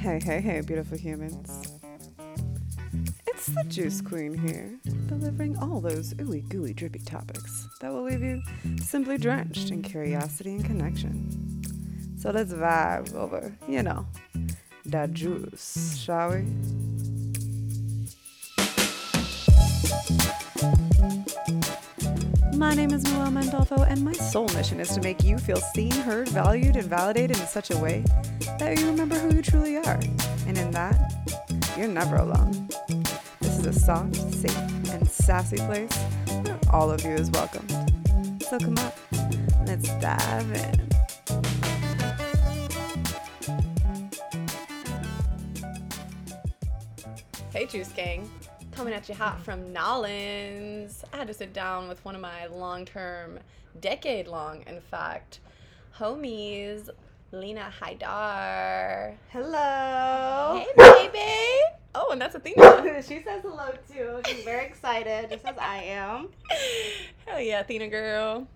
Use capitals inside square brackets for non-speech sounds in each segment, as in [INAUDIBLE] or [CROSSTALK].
Hey, hey, hey, beautiful humans. It's the Juice Queen here, delivering all those ooey gooey drippy topics that will leave you simply drenched in curiosity and connection. So let's vibe over, you know, that juice, shall we? My name is Noel Mandolfo, and my sole mission is to make you feel seen, heard, valued, and validated in such a way that you remember who you truly are. And in that, you're never alone. This is a soft, safe, and sassy place where all of you is welcome. So come up, let's dive in. Hey, Juice Gang. Coming at you hot from Nolans. I had to sit down with one of my long term, decade long, in fact, homies, Lena Haidar. Hello. Hey, baby. Oh, and that's Athena. [LAUGHS] she says hello too. She's very excited, just as I am. [LAUGHS] Hell yeah, Athena girl.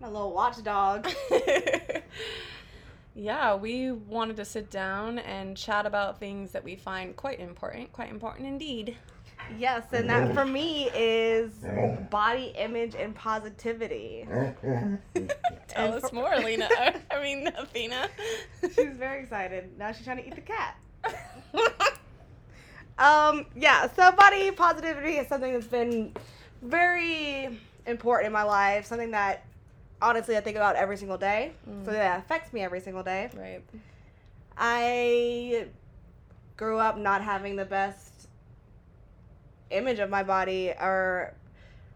My little watchdog. [LAUGHS] yeah, we wanted to sit down and chat about things that we find quite important, quite important indeed. Yes, and that for me is body image and positivity. [LAUGHS] Tell us more, Lena. [LAUGHS] I mean, Athena. She's very excited. Now she's trying to eat the cat. [LAUGHS] um, yeah, so body positivity is something that's been very important in my life, something that honestly I think about every single day. Mm. So that affects me every single day. Right. I grew up not having the best image of my body, or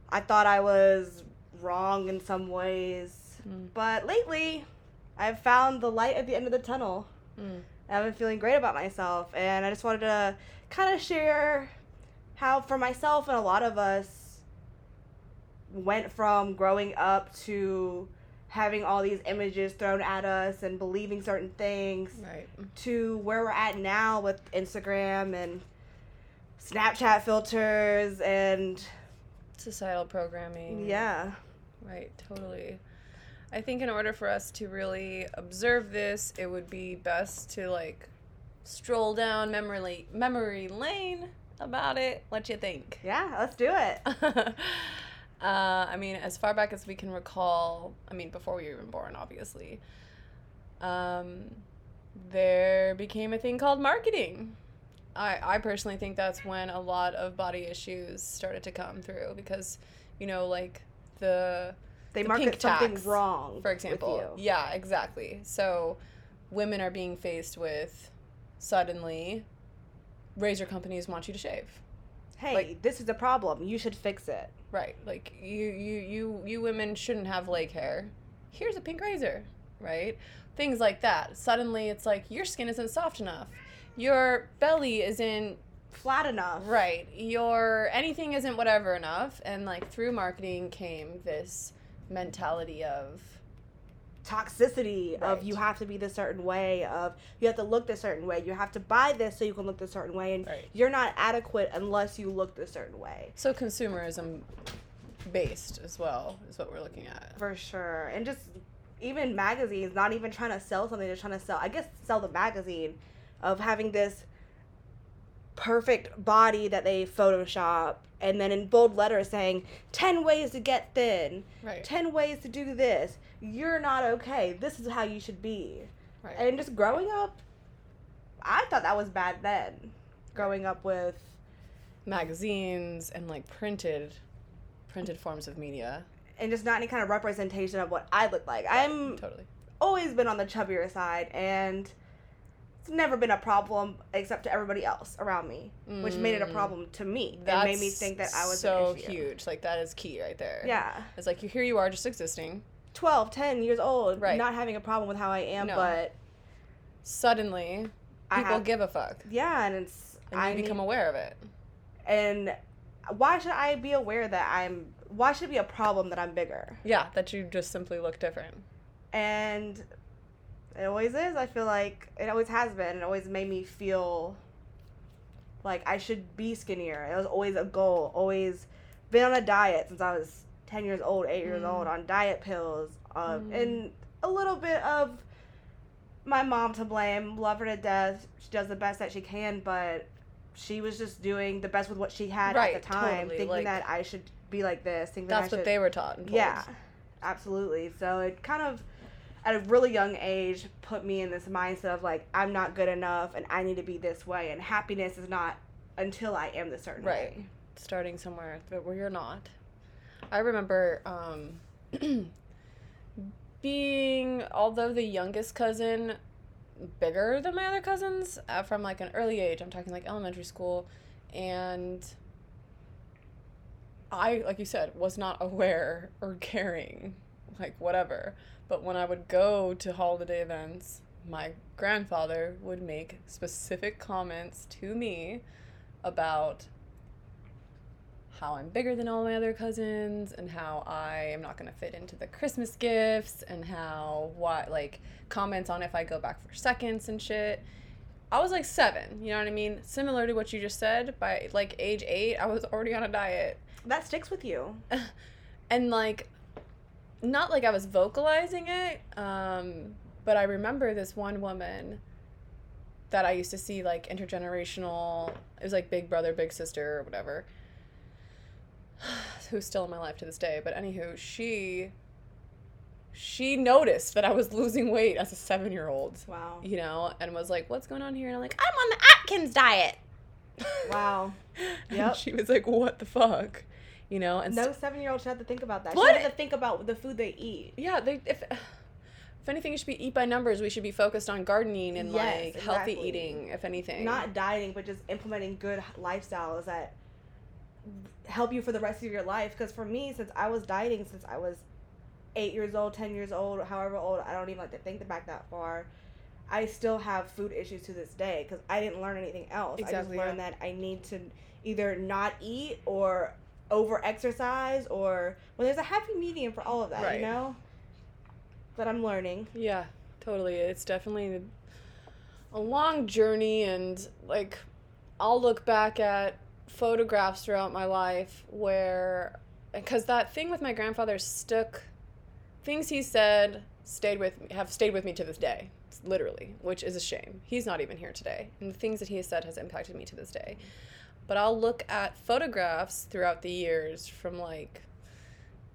I thought I was wrong in some ways. Mm. But lately, I've found the light at the end of the tunnel. Mm. I've been feeling great about myself, and I just wanted to kind of share how, for myself and a lot of us, went from growing up to having all these images thrown at us and believing certain things Right. to where we're at now with Instagram and Snapchat filters and Societal programming. yeah. Right, totally. I think in order for us to really observe this, it would be best to like stroll down memory memory lane about it. What you think? Yeah, let's do it. [LAUGHS] uh, I mean, as far back as we can recall, I mean, before we were even born, obviously, um, there became a thing called marketing. I, I personally think that's when a lot of body issues started to come through because, you know, like the They The market something tax, wrong. for example. Yeah, exactly. So women are being faced with suddenly razor companies want you to shave. Hey, like- this is a problem. You should fix it. Right. Like you you you you women shouldn't have leg hair. Here's a pink razor, right? Things like that. Suddenly it's like your skin isn't soft enough. Your belly isn't Flat enough. right. Your anything isn't whatever enough and like through marketing came this mentality of Toxicity Right. of you have to be this certain way, of you have to look this certain way, you have to buy this so you can look this certain way, and Right. you're not adequate unless you look this certain way. so consumerism based as well is what we're looking at. For sure. And just even magazines, not even trying to sell something, they're trying to sell, I guess, sell the magazine of having this perfect body that they Photoshop and then in bold letters saying 10 ways to get thin, Right. 10 ways to do this. You're not okay. This is how you should be. Right. And just growing up, I thought that was bad then. Growing up with, magazines and like printed printed forms of media. and just not any kind of representation of what I look like. I'm totally. always been on the chubbier side and it's never been a problem except to everybody else around me which made it a Mm. problem to me That's and made me think that i was so huge. Like that is key right there. yeah It's like you here you are just existing. 12 10 years old Right. not having a problem with how i am No. but Suddenly I people have- give a fuck. yeah and it's And you i become need- aware of it. and why should i be aware that i'm why should it be a problem that i'm bigger Yeah, that you just simply look different. and it always is i feel like it always has been it always made me feel like i should be skinnier it was always a goal always been on a diet since i was 10 years old 8 years Mm. old on diet pills uh, Mm. and a little bit of my mom to blame. Love her to death. She does the best that she can, but she was just doing the best with what she had Right, at the time, totally, thinking like- that I should be like this. Thinking That's that what they were taught. Yeah, absolutely. So it kind of, at a really young age, put me in this mindset of like I'm not good enough and I need to be this way, and happiness is not until I am the certain Right. way. starting somewhere th- where you're not. I remember um, [CLEARS THROAT] being, although the youngest cousin, bigger than my other cousins uh, from like an early age. I'm talking like elementary school, and I, like you said, was not aware or [LAUGHS] caring, like whatever. But when I would go to holiday events, my grandfather would make specific comments to me about how I'm bigger than all my other cousins and how I am not going to fit into the Christmas gifts and how what like comments on if I go back for seconds and shit. I was like 7, you know what I mean? Similar to what you just said, by like age 8, I was already on a diet. That sticks with you. [LAUGHS] And like not like I was vocalizing it, um, but I remember this one woman that I used to see like intergenerational. It was like big brother, big sister, or whatever. [SIGHS] Who's still in my life to this day. But anywho, she she noticed that I was losing weight as a seven year old. Wow. You know, and was like, "What's going on here?" And I'm like, "I'm on the Atkins diet." Wow. [LAUGHS] And Yep. she was like, "What the fuck?" You know, and No seven year old should have to think about that. What? She have to think about the food they eat. yeah they if [SIGHS] if anything it should be eat by numbers we should be focused on gardening and Yes, like healthy exactly. eating if anything Not dieting, but just implementing good lifestyles that help you for the rest of your life. Because for me, since I was dieting since I was eight years old, ten years old, however old, I don't even like to think back that far. I still have food issues to this day because I didn't learn anything else. Exactly, I just learned that I need to either not eat or over exercise or well, there's a happy medium for all of that, Right. you know. But I'm learning. yeah totally it's definitely a long journey and like i'll look back at photographs throughout my life where because that thing with my grandfather stuck things he said stayed with me have stayed with me to this day literally which is a shame he's not even here today and the things that he has said has impacted me to this day but i'll look at photographs throughout the years from like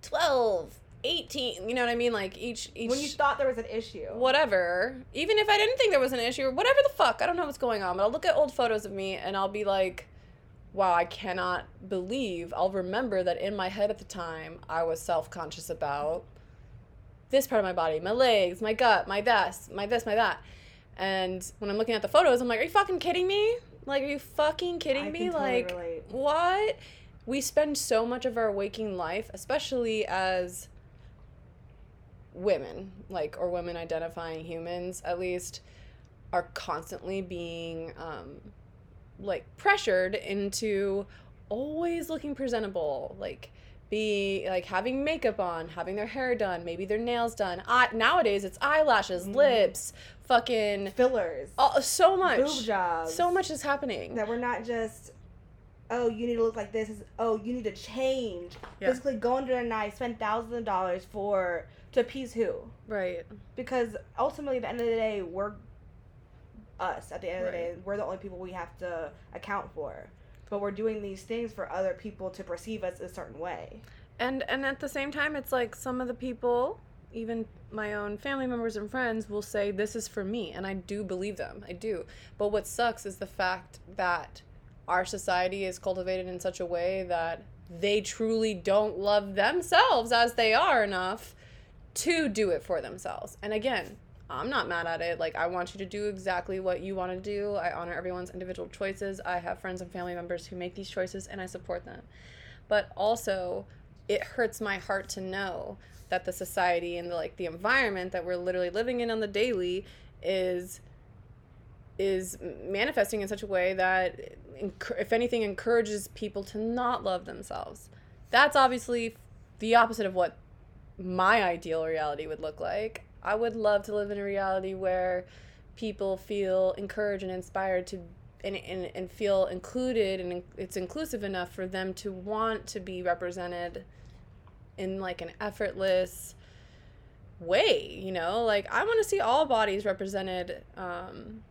12 18 you know what i mean? Like each each When you thought there was an issue. whatever. Even if i didn't think there was an issue or whatever the fuck i don't know what's going on but i'll look at old photos of me and i'll be like wow i cannot believe i'll remember that in my head at the time i was self-conscious about this part of my body my legs my gut my this my this my that. And when i'm looking at the photos i'm like are you fucking kidding me like are you fucking kidding I me? totally like relate. what? We spend so much of our waking life especially as women like or women identifying humans at least are constantly being um like pressured into always looking presentable. Like be like having makeup on having their hair done maybe their nails done. I, nowadays it's eyelashes Mhm. lips fucking Fillers. oh, so much. Boob jobs. so much is happening. That we're not just oh you need to look like this It's, oh you need to change. Yeah. physically go under the knife spend thousands of dollars for to appease who? Right. Because ultimately at the end of the day we're us. At the end of the day we're the only people we have to account for but we're doing these things for other people to perceive us a certain way. And and at the same time it's like some of the people even my own family members and friends will say this is for me and i do believe them. I do. But what sucks is the fact that our society is cultivated in such a way that they truly don't love themselves as they are enough to do it for themselves. And again i'm not mad at it. Like i want you to do exactly what you want to do. I honor everyone's individual choices. I have friends and family members who make these choices and i support them. But also it hurts my heart to know that the society and the, like the environment that we're literally living in on the daily is is manifesting in such a way that if anything encourages people to not love themselves. That's obviously the opposite of what my ideal reality would look like i would love to live in a reality where people feel encouraged and inspired to and, and, and feel included and it's inclusive enough for them to want to be represented in like an effortless way, you know? Like I want to see all bodies represented um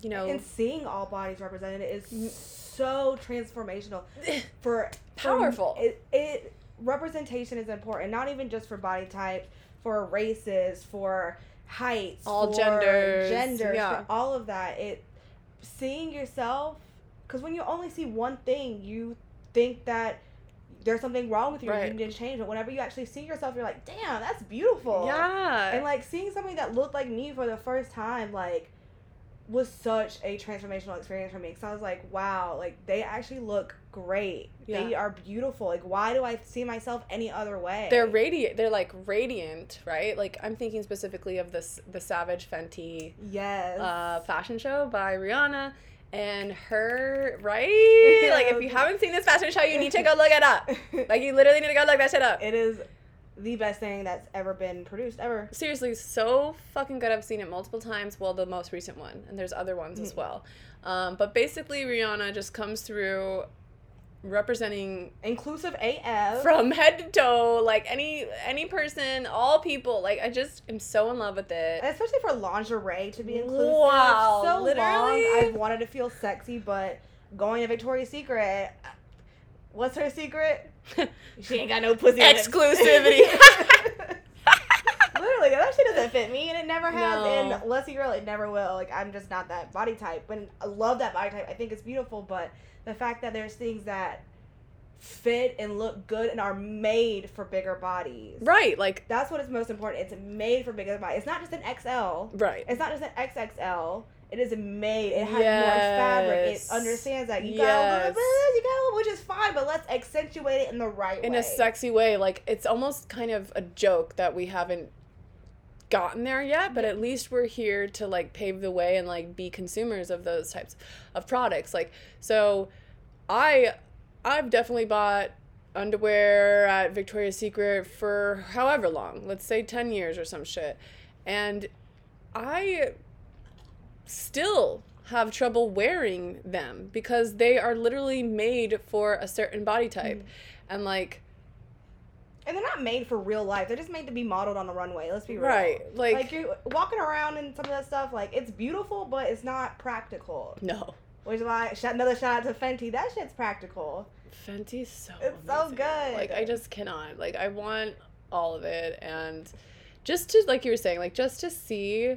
you know, and seeing all bodies represented is so transformational [LAUGHS] for Powerful. For, it, it representation is important, not even just for body types, for races, for heights, All for genders, genders, yeah. for all of that. It seeing yourself because when you only see one thing, you think that there's something wrong with you. Right. You need to change but Whenever you actually see yourself, you're like, damn, that's beautiful. yeah. And like seeing somebody that looked like me for the first time, like, was such a transformational experience for me. Because I was like, wow, like they actually look great. They are beautiful. Like, why do I see myself any other way? they're radiant. They're like radiant, right? Like I'm thinking specifically of this the Savage Fenty yes. uh, fashion show by Rihanna and her right. [LAUGHS] like if you haven't seen this fashion show, you need to go look it up. [LAUGHS] Like you literally need to go look that shit up. it is the best thing that's ever been produced ever. Seriously, so fucking good. I've seen it multiple times. Well, the most recent one, and there's other ones as Mhm. well. Um, but basically, Rihanna just comes through representing Inclusive AF. from head to toe like any any person all people like i just am so in love with it And especially for lingerie to be inclusive. Wow, so literally? long I've wanted to feel sexy, but going to Victoria's Secret, what's her secret? [LAUGHS] She ain't got no pussy. Exclusivity. [LAUGHS] [LAUGHS] Literally, that shit doesn't fit me, and it never has. No. And unless you girl, it never will. Like I'm just not that body type. And I love that body type. I think it's beautiful, but the fact that there's things that fit and look good and are made for bigger bodies. right like That's what is most important. It's made for bigger bodies. It's not just an XL. right It's not just an XXL. It is made. It has more fabric. It understands that you got a little Yes. bit, you got a little, which is fine. But let's accentuate it in the right in way. In a sexy way like it's almost kind of a joke that we haven't gotten there yet but at least we're here to like pave the way and like be consumers of those types of products like so i i've definitely bought underwear at victoria's secret for however long let's say 10 years or some shit and i still have trouble wearing them because they are literally made for a certain body type Mm. and like And they're not made for real life. They're just made to be modeled on the runway. Let's be real. Right, like- like you're walking around and some of that stuff. Like it's beautiful, but it's not practical. no Which is why another shout out to Fenty. That shit's practical. Fenty's so It's so good. Like I just cannot. Like I want all of it and just to like you were saying, like just to see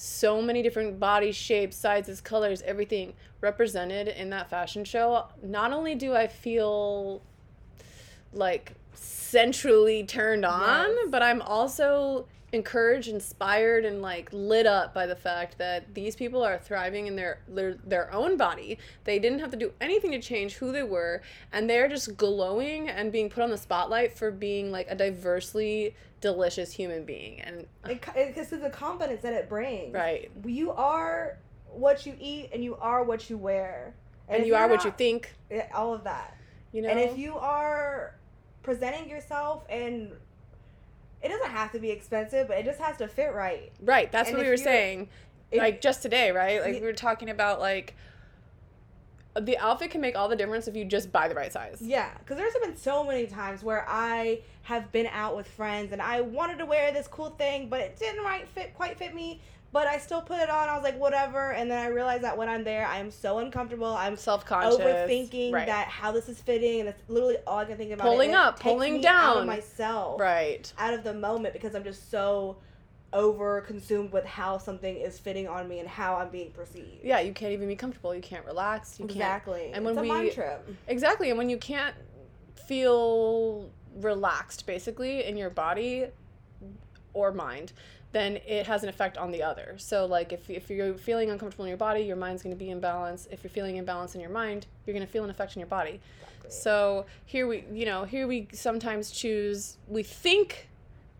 so many different body shapes, sizes, colors, everything represented in that fashion show, not only do I feel like centrally turned on, Yes. but I'm also encouraged, inspired, and like lit up by the fact that these people are thriving in their their, their own body. They didn't have to do anything to change who they were, and they're just glowing and being put on the spotlight for being like a diversely delicious human being. And It, [LAUGHS] it, this the confidence that it brings. right, You are what you eat, and you are what you wear, and if you are what you think. All of that. You know, And if you are presenting yourself and it doesn't have to be expensive, but it just has to fit right. right, that's and what we were saying. Like just today, right? Like we were talking about like the outfit can make all the difference if you just buy the right size. yeah, because there's been so many times where I have been out with friends and I wanted to wear this cool thing, but it didn't right fit quite fit me. But I still put it on. I was like, whatever. And then I realized that when I'm there, I am so uncomfortable. I'm Self conscious. overthinking right. that how this is fitting, and it's literally all I can think about. Pulling up, pulling me out of down. myself. Right. out of the moment because I'm just so over consumed with how something is fitting on me and how I'm being perceived. Yeah, you can't even be comfortable. You can't relax. You can't exactly. and it's when a we- mind trip. Exactly. And when you can't feel relaxed basically in your body or mind, then it has an effect on the other. So like if, if you're feeling uncomfortable in your body, your mind's going to be imbalanced. If you're feeling imbalance in your mind, you're going to feel an effect in your body. Exactly. So here we, you know, here we sometimes choose, we think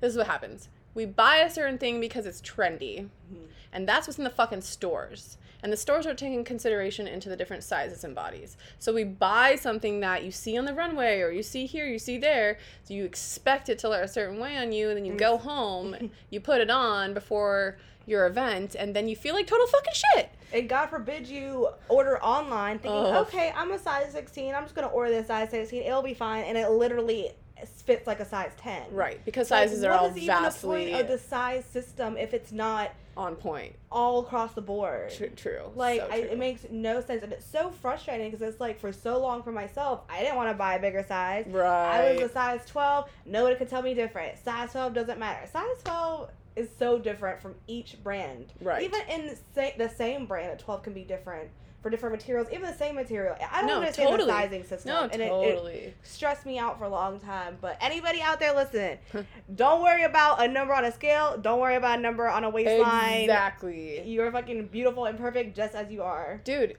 this is what happens. We buy a certain thing because it's trendy. Mhm. And that's what's in the fucking stores. And the stores are taking consideration into the different sizes and bodies. So we buy something that you see on the runway or you see here, you see there. So you expect it to look a certain way on you, and then you go home, [LAUGHS] you put it on before your event, and then you feel like total fucking shit. And God forbid you order online thinking, okay, I'm a size 16. I'm just going to order this size 16. It'll be fine. And it literally fits like a size 10. Right, because Like, sizes are what all is even the point vastly of the size system if it's not on point. all across the board? True, true. Like so I, true. it makes no sense, and it's so frustrating because it's like for so long for myself, I didn't want to buy a bigger size. Right, I was a size twelve. Nobody could tell me different. Size twelve doesn't matter. Size twelve is so different from each brand. Right. Even in sa- the same brand, a twelve can be different for different materials. Even the same material. I don't No, understand totally. the sizing system. no, and it- it, totally. stressed me out for a long time. But anybody out there listening, [LAUGHS] don't worry about a number on a scale. Don't worry about a number on a waistline. exactly. You're fucking beautiful and perfect just as you are. dude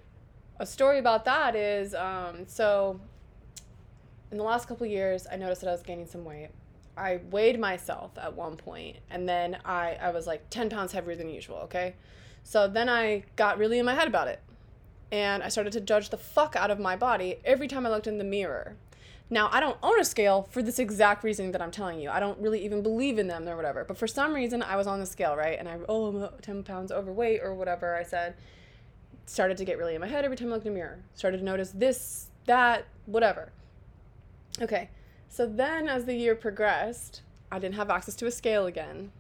a story about that is um, so in the last couple of years i noticed that i was gaining some weight i weighed myself at one point and then I, I was like 10 pounds heavier than usual okay so then i got really in my head about it and i started to judge the fuck out of my body every time i looked in the mirror now i don't own a scale for this exact reason that i'm telling you i don't really even believe in them or whatever but for some reason i was on the scale right and i oh i'm 10 pounds overweight or whatever i said started to get really in my head every time I looked in the mirror. Started to notice this, that, whatever. Okay, so then as the year progressed, I didn't have access to a scale again.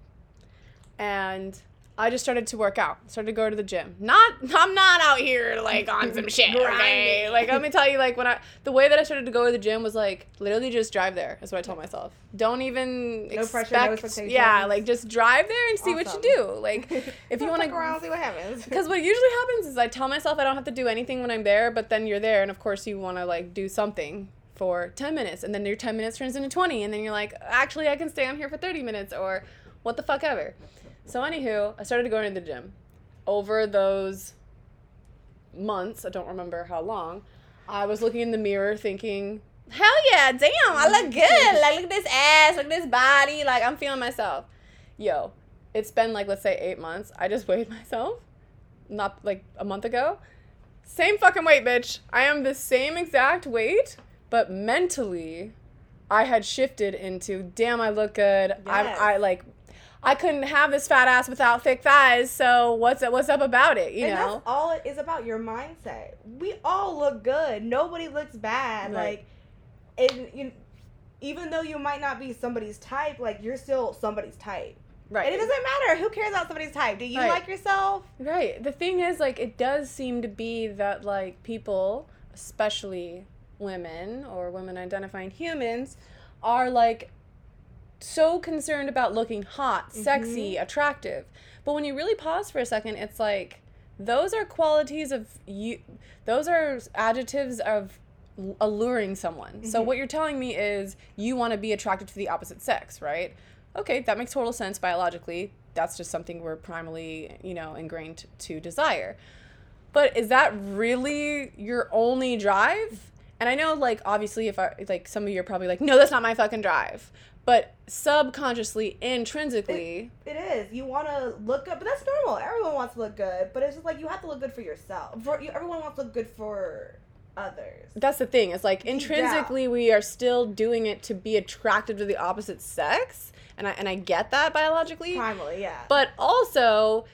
And I just started to work out. Started to go to the gym. Not I'm not out here like on some [LAUGHS] shit, okay? Like let me tell you like when I the way that I started to go to the gym was like literally just drive there. Is what I told myself. Don't even No pressure, expect no expectations. Yeah, like just drive there and see what you do. Like if you [LAUGHS] want fuck around, to see what happens. [LAUGHS] because what usually happens is I tell myself I don't have to do anything when I'm there, but then you're there, and of course you want to like do something for 10 minutes, and then your 10 minutes turns into 20, and then you're like, actually, I can stay on here for 30 minutes, or what the fuck ever. So, anywho, I started going to the gym. Over those months, I don't remember how long, I was looking in the mirror thinking, hell yeah, damn, I look good. Like, look at this ass, look at this body. Like, I'm feeling myself. Yo, it's been like, let's say eight months. I just [LAUGHS] weighed myself, not like a month ago. Same fucking weight, bitch. I am the same exact weight, but mentally, I had shifted into, damn, I look good. Yes. I, I like, I couldn't have this fat ass without thick thighs. So what's what's up about it? You and know? that's all it is about your mindset. We all look good. Nobody looks bad. Right. Like, and you, even though you might not be somebody's type, like you're still somebody's type. right. And it doesn't matter. Who cares about somebody's type? Do you Right. like yourself? Right. The thing is, like, it does seem to be that, like, people, especially women or women identifying humans, are, like, so concerned about looking hot, sexy, mm-hmm. attractive. But when you really pause for a second, it's like, those are qualities of you, those are adjectives of alluring someone. So mm-hmm. what you're telling me is you want to be attracted to the opposite sex, right? Okay, that makes total sense biologically. That's just something we're primarily, you know, ingrained to desire. But is that really your only drive? And I know, like, obviously, if I, like, some of you are probably like, no, that's not my fucking drive. But subconsciously, intrinsically, It is. You want to look good, but that's normal. Everyone wants to look good, but it's just like you have to look good for yourself. For you, everyone wants to look good for others. that's the thing. It's like intrinsically, we are still doing it to be attracted to the opposite sex. And I, and I get that biologically. Primarily, yeah. But also,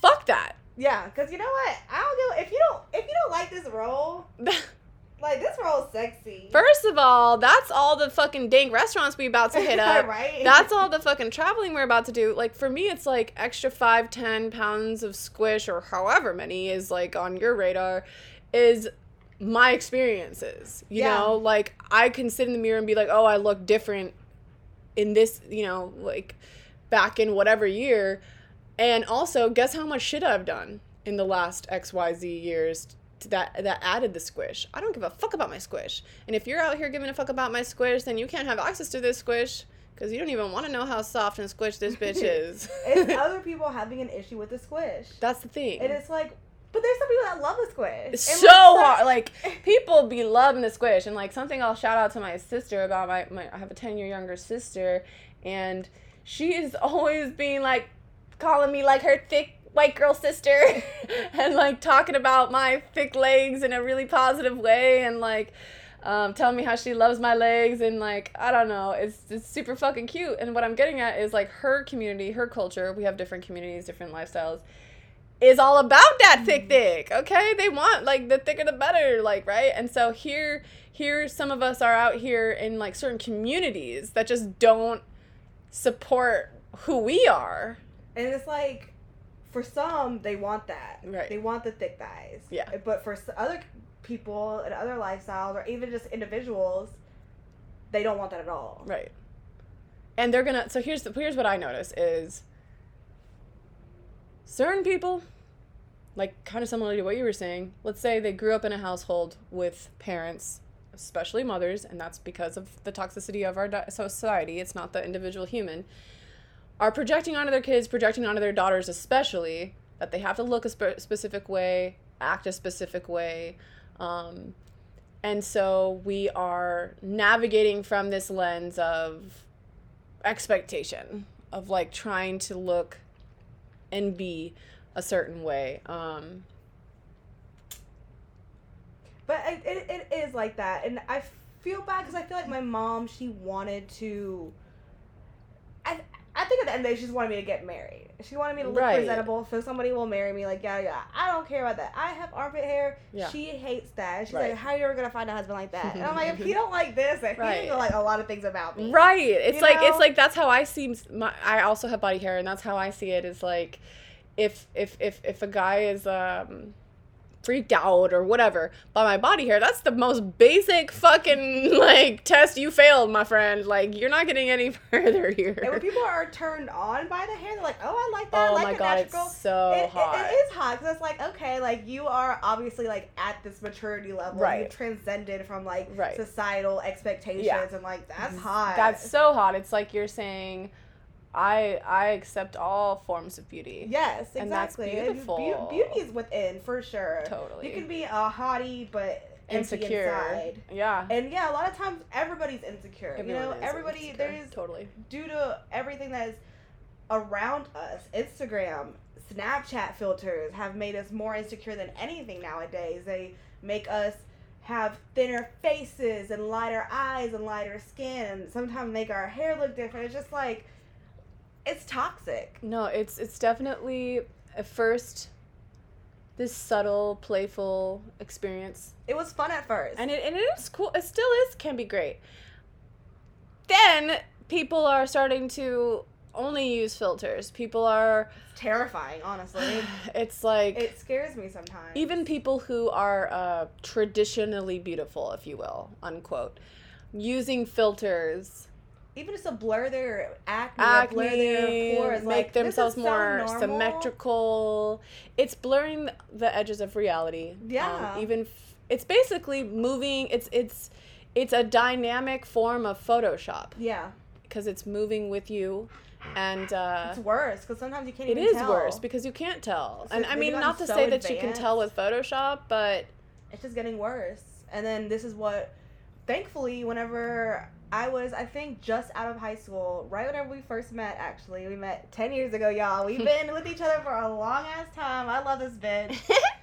fuck that. yeah, because you know what? I don't give. If you don't, if you don't like this role, [LAUGHS] like this role is sexy. First of all, that's all the fucking dank restaurants we about to hit [LAUGHS] up. Right? That's all the fucking traveling we're about to do. Like for me, it's like extra five, ten pounds of squish or however many is like on your radar, is my experiences. You Yeah. know, like I can sit in the mirror and be like, oh, I look different in this. You know, like back in whatever year, and also guess how much shit I've done in the last X Y Z years that that added the squish. I don't give a fuck about my squish. And if you're out here giving a fuck about my squish, then you can't have access to this squish because you don't even want to know how soft and squish this [LAUGHS] bitch is. it's other [LAUGHS] people having an issue with the squish, That's the thing. and it's like, but there's some people that love the squish. And, so like, hard. [LAUGHS] Like people be loving the squish, and like something I'll shout out to my sister about my, my I have a ten year younger sister, and she is always being like calling me like her thick white girl sister, [LAUGHS] and like talking about my thick legs in a really positive way, and like. Um, telling me how she loves my legs and like I don't know, it's it's super fucking cute. And what I'm getting at is like her community, her culture. We have different communities, different lifestyles is all about that thick thick okay they want like the thicker the better like right and so here here some of us are out here in like certain communities that just don't support who we are And it's like, for some, they want that. Right. They want the thick thighs. Yeah. But for other people and other lifestyles, or even just individuals, they don't want that at all. Right. And they're gonna. So here's the, here's what I notice is certain people, like kind of similar to what you were saying. Let's say they grew up in a household with parents, especially mothers, and that's because of the toxicity of our di- society. It's not the individual human. Are projecting onto their kids, projecting onto their daughters, especially that they have to look a spe- specific way, act a specific way. Um, and so we are navigating from this lens of expectation, of like trying to look and be a certain way. Um, But it, it, it is like that. And I feel bad because I feel like my mom, she wanted to. I, think at the end of the day, she just wanted me to get married. She wanted me to look Right. presentable so somebody will marry me. Like, yeah, yeah. I don't care about that. I have armpit hair. Yeah. She hates that. She's Right. like, how are you ever going to find a husband like that? And I'm like, if he don't like this, then Right. he doesn't like a lot of things about me. right. It's You like know? it's like that's how I see my. I also have body hair, and that's how I see it. Is like, if if if if a guy is um freaked out or whatever by my body hair, that's the most basic fucking [LAUGHS] like test you failed, my friend. Like you're not getting any [LAUGHS] further here. And when people are turned on by the hair, they're like, "Oh, I like that. Oh I like my God, natural." it's so it, it- hot. it is hot because it's like, okay, like you are obviously like at this maturity level. Right. You transcended from like Right. societal expectations, Yeah. and like that's hot. That's so hot. It's like you're saying, I I accept all forms of beauty. yes, exactly. And that's beau- beautiful. beauty is within for sure. Totally. You can be a hottie, but Insecure. inside. Yeah. And yeah, a lot of times everybody's insecure. you know, everybody insecure. there's totally. due to everything that is around us, Instagram, Snapchat filters have made us more insecure than anything nowadays. They make us have thinner faces and lighter eyes and lighter skin and sometimes make our hair look different. It's just like it's toxic. No, it's it's definitely at first this subtle, playful experience, It was fun at first. and it and it is cool. It still is can be great. Then people are starting to only use filters. People are. it's terrifying, honestly. [SIGHS] It's like it scares me sometimes. even people who are uh, traditionally beautiful, if you will, unquote, using filters, even just to blur their acne, or blur acne, their pores, make like, themselves more normal. symmetrical. It's blurring the edges of reality. Yeah. Um, even f- it's basically moving. It's it's it's a dynamic form of Photoshop Yeah, because it's moving with you, and uh, it's worse because sometimes you can't it is tell. worse because you can't tell. So and I mean, not to so say that you can tell with. Photoshop, but it's just getting worse. And then this is what, thankfully, whenever I was, I think, just out of high school, right whenever we first met, actually, we met 10 years ago, y'all. We've been with each other for a long ass time. I love this bitch.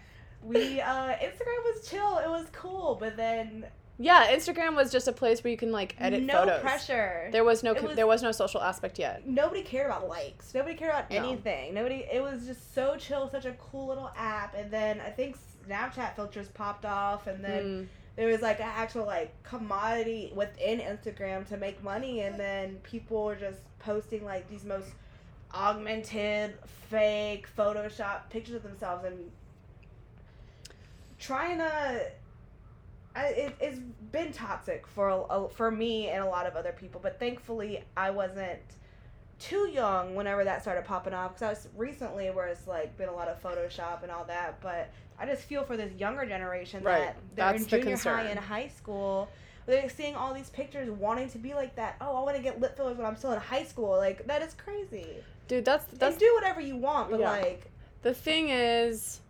[LAUGHS] we, uh, Instagram was chill. It was cool. But then, yeah, Instagram was just a place where you can like edit no photos. pressure. There was no was- there was no social aspect yet. Nobody cared about likes. Nobody cared about No. anything. Nobody. It was just so chill, such a cool little app. And then I think Snapchat filters popped off, and then Mm. There was like an actual like commodity within Instagram to make money, and then people were just posting like these most augmented, fake, Photoshop pictures of themselves and trying to. It, it's been toxic for for me and a lot of other people, but thankfully I wasn't too young whenever that started popping off because I was recently where it's like been a lot of Photoshop and all that, but I just feel for this younger generation Right. that they're That's in the junior high and high school. They're seeing all these pictures, wanting to be like that. Oh, I want to get lip fillers when I'm still in high school. Like that is crazy. Dude, that's That's that's do whatever you want, but Yeah. like the thing is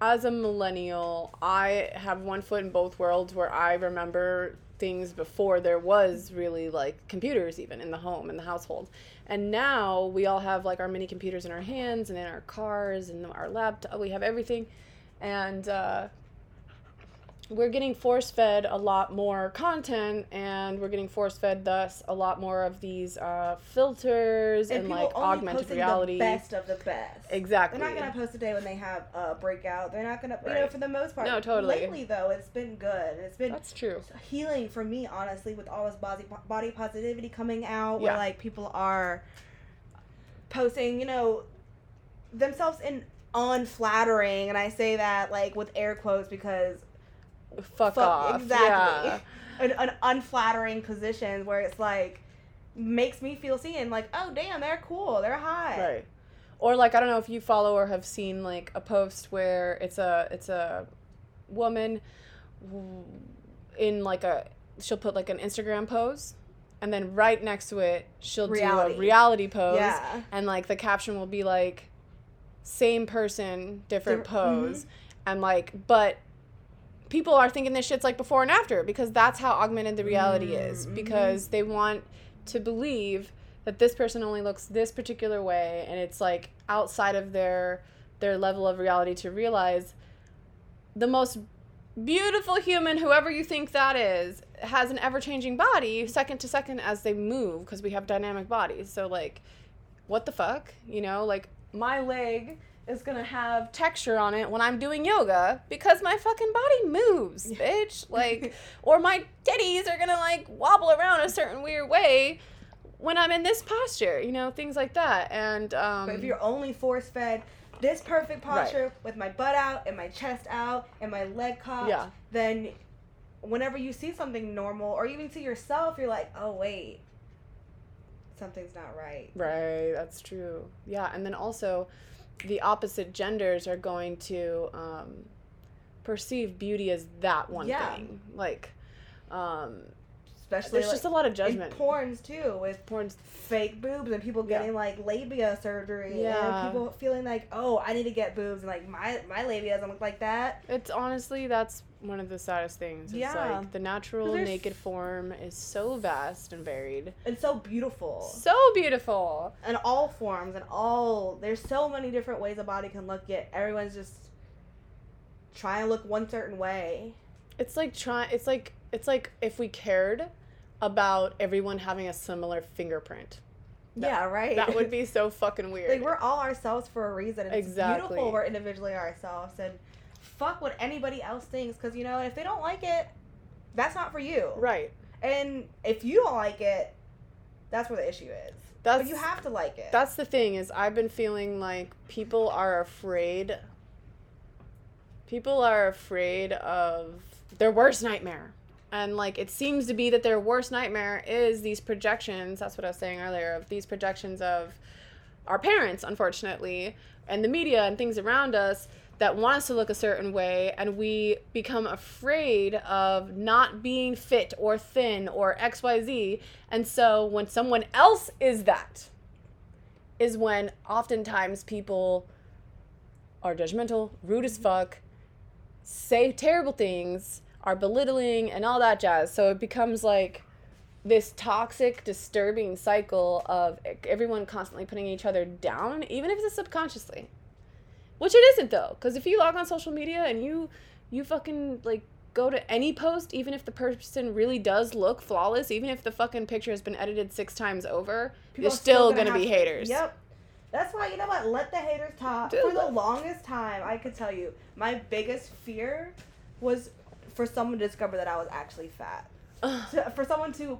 as a millennial, I have one foot in both worlds where I remember things before there was really like computers even in the home in the household. And now we all have like our mini computers in our hands and in our cars and our laptop. We have everything. And uh we're getting force fed a lot more content and we're getting force fed thus a lot more of these uh, filters and, people like augmented reality The best of the best. exactly They're not gonna post a day when they have a breakout. They're not gonna, you know, for the most part. No, totally. Lately, though, it's been good. It's been that's true healing for me, honestly, with all this body body positivity coming out, where like people are posting, you know, themselves in unflattering, and I say that like with air quotes because fuck, fuck- off exactly. yeah [LAUGHS] an, an unflattering position where it's like makes me feel seen, like oh damn, they're cool, they're hot, right or like i don't know if you follow or have seen like a post where it's a it's a woman in like a she'll put like an instagram pose and then right next to it she'll Reality. do a reality pose Yeah. and like the caption will be like same person different mm-hmm. pose and like but people are thinking this shit's like before and after because that's how augmented the reality is Mhm. because they want to believe that this person only looks this particular way and it's like outside of their their level of reality to realize. The most beautiful human whoever you think that is has an ever-changing body second to second as they move because we have dynamic bodies. So like what the fuck? You know like my leg is gonna have texture on it when i'm doing yoga because my fucking body moves bitch. [LAUGHS] Like or my titties are gonna like wobble around a certain weird way when i'm in this posture you know things like that. And um But if you're only force fed this perfect posture with my butt out and my chest out and my leg cocked, Yeah. then whenever you see something normal or even see yourself, you're like, oh wait, something's not right. Right, that's true. Yeah, and then also the opposite genders are going to um, perceive beauty as that one Yeah. thing. Like, um, Especially there's like, just a lot of in judgment. porns too with Porn's fake boobs and people Yeah. getting like labia surgery Yeah. and people feeling like, oh, I need to get boobs and like my my labia doesn't look like that. It's honestly that's one of the saddest things. It's Yeah. like the natural naked form is so vast and varied. It's so beautiful. So beautiful. And all forms and all there's so many different ways a body can look yet everyone's just trying to look one certain way It's like trying it's like it's like if we cared about everyone having a similar fingerprint. That- yeah right That would be [LAUGHS] so fucking weird. like we're all ourselves for a reason it's Exactly. beautiful we're individually ourselves and fuck what anybody else thinks because you know if they don't like it that's not for you right. and if you don't like it that's where the issue is That's but you have to like it That's the thing is I've been feeling like people are afraid people are afraid of their worst nightmare. And like it seems to be that their worst nightmare is these projections, that's what I was saying earlier, of these projections of our parents, unfortunately, and the media and things around us that want us to look a certain way and we become afraid of not being fit or thin or XYZ. And so when someone else is that, is when oftentimes people are judgmental, rude as fuck, say terrible things, are belittling, and all that jazz. So it becomes like this toxic, disturbing cycle of everyone constantly putting each other down, even if it's subconsciously. Which it isn't though, because if you log on social media and you you fucking like go to any post, even if the person really does look flawless, even if the fucking picture has been edited six times over, People you're are still, gonna, have be haters. Yep. That's why you know what? Let the haters talk. Dude, for the longest time, I could tell you, my biggest fear was for someone to discover that I was actually fat. To, for someone to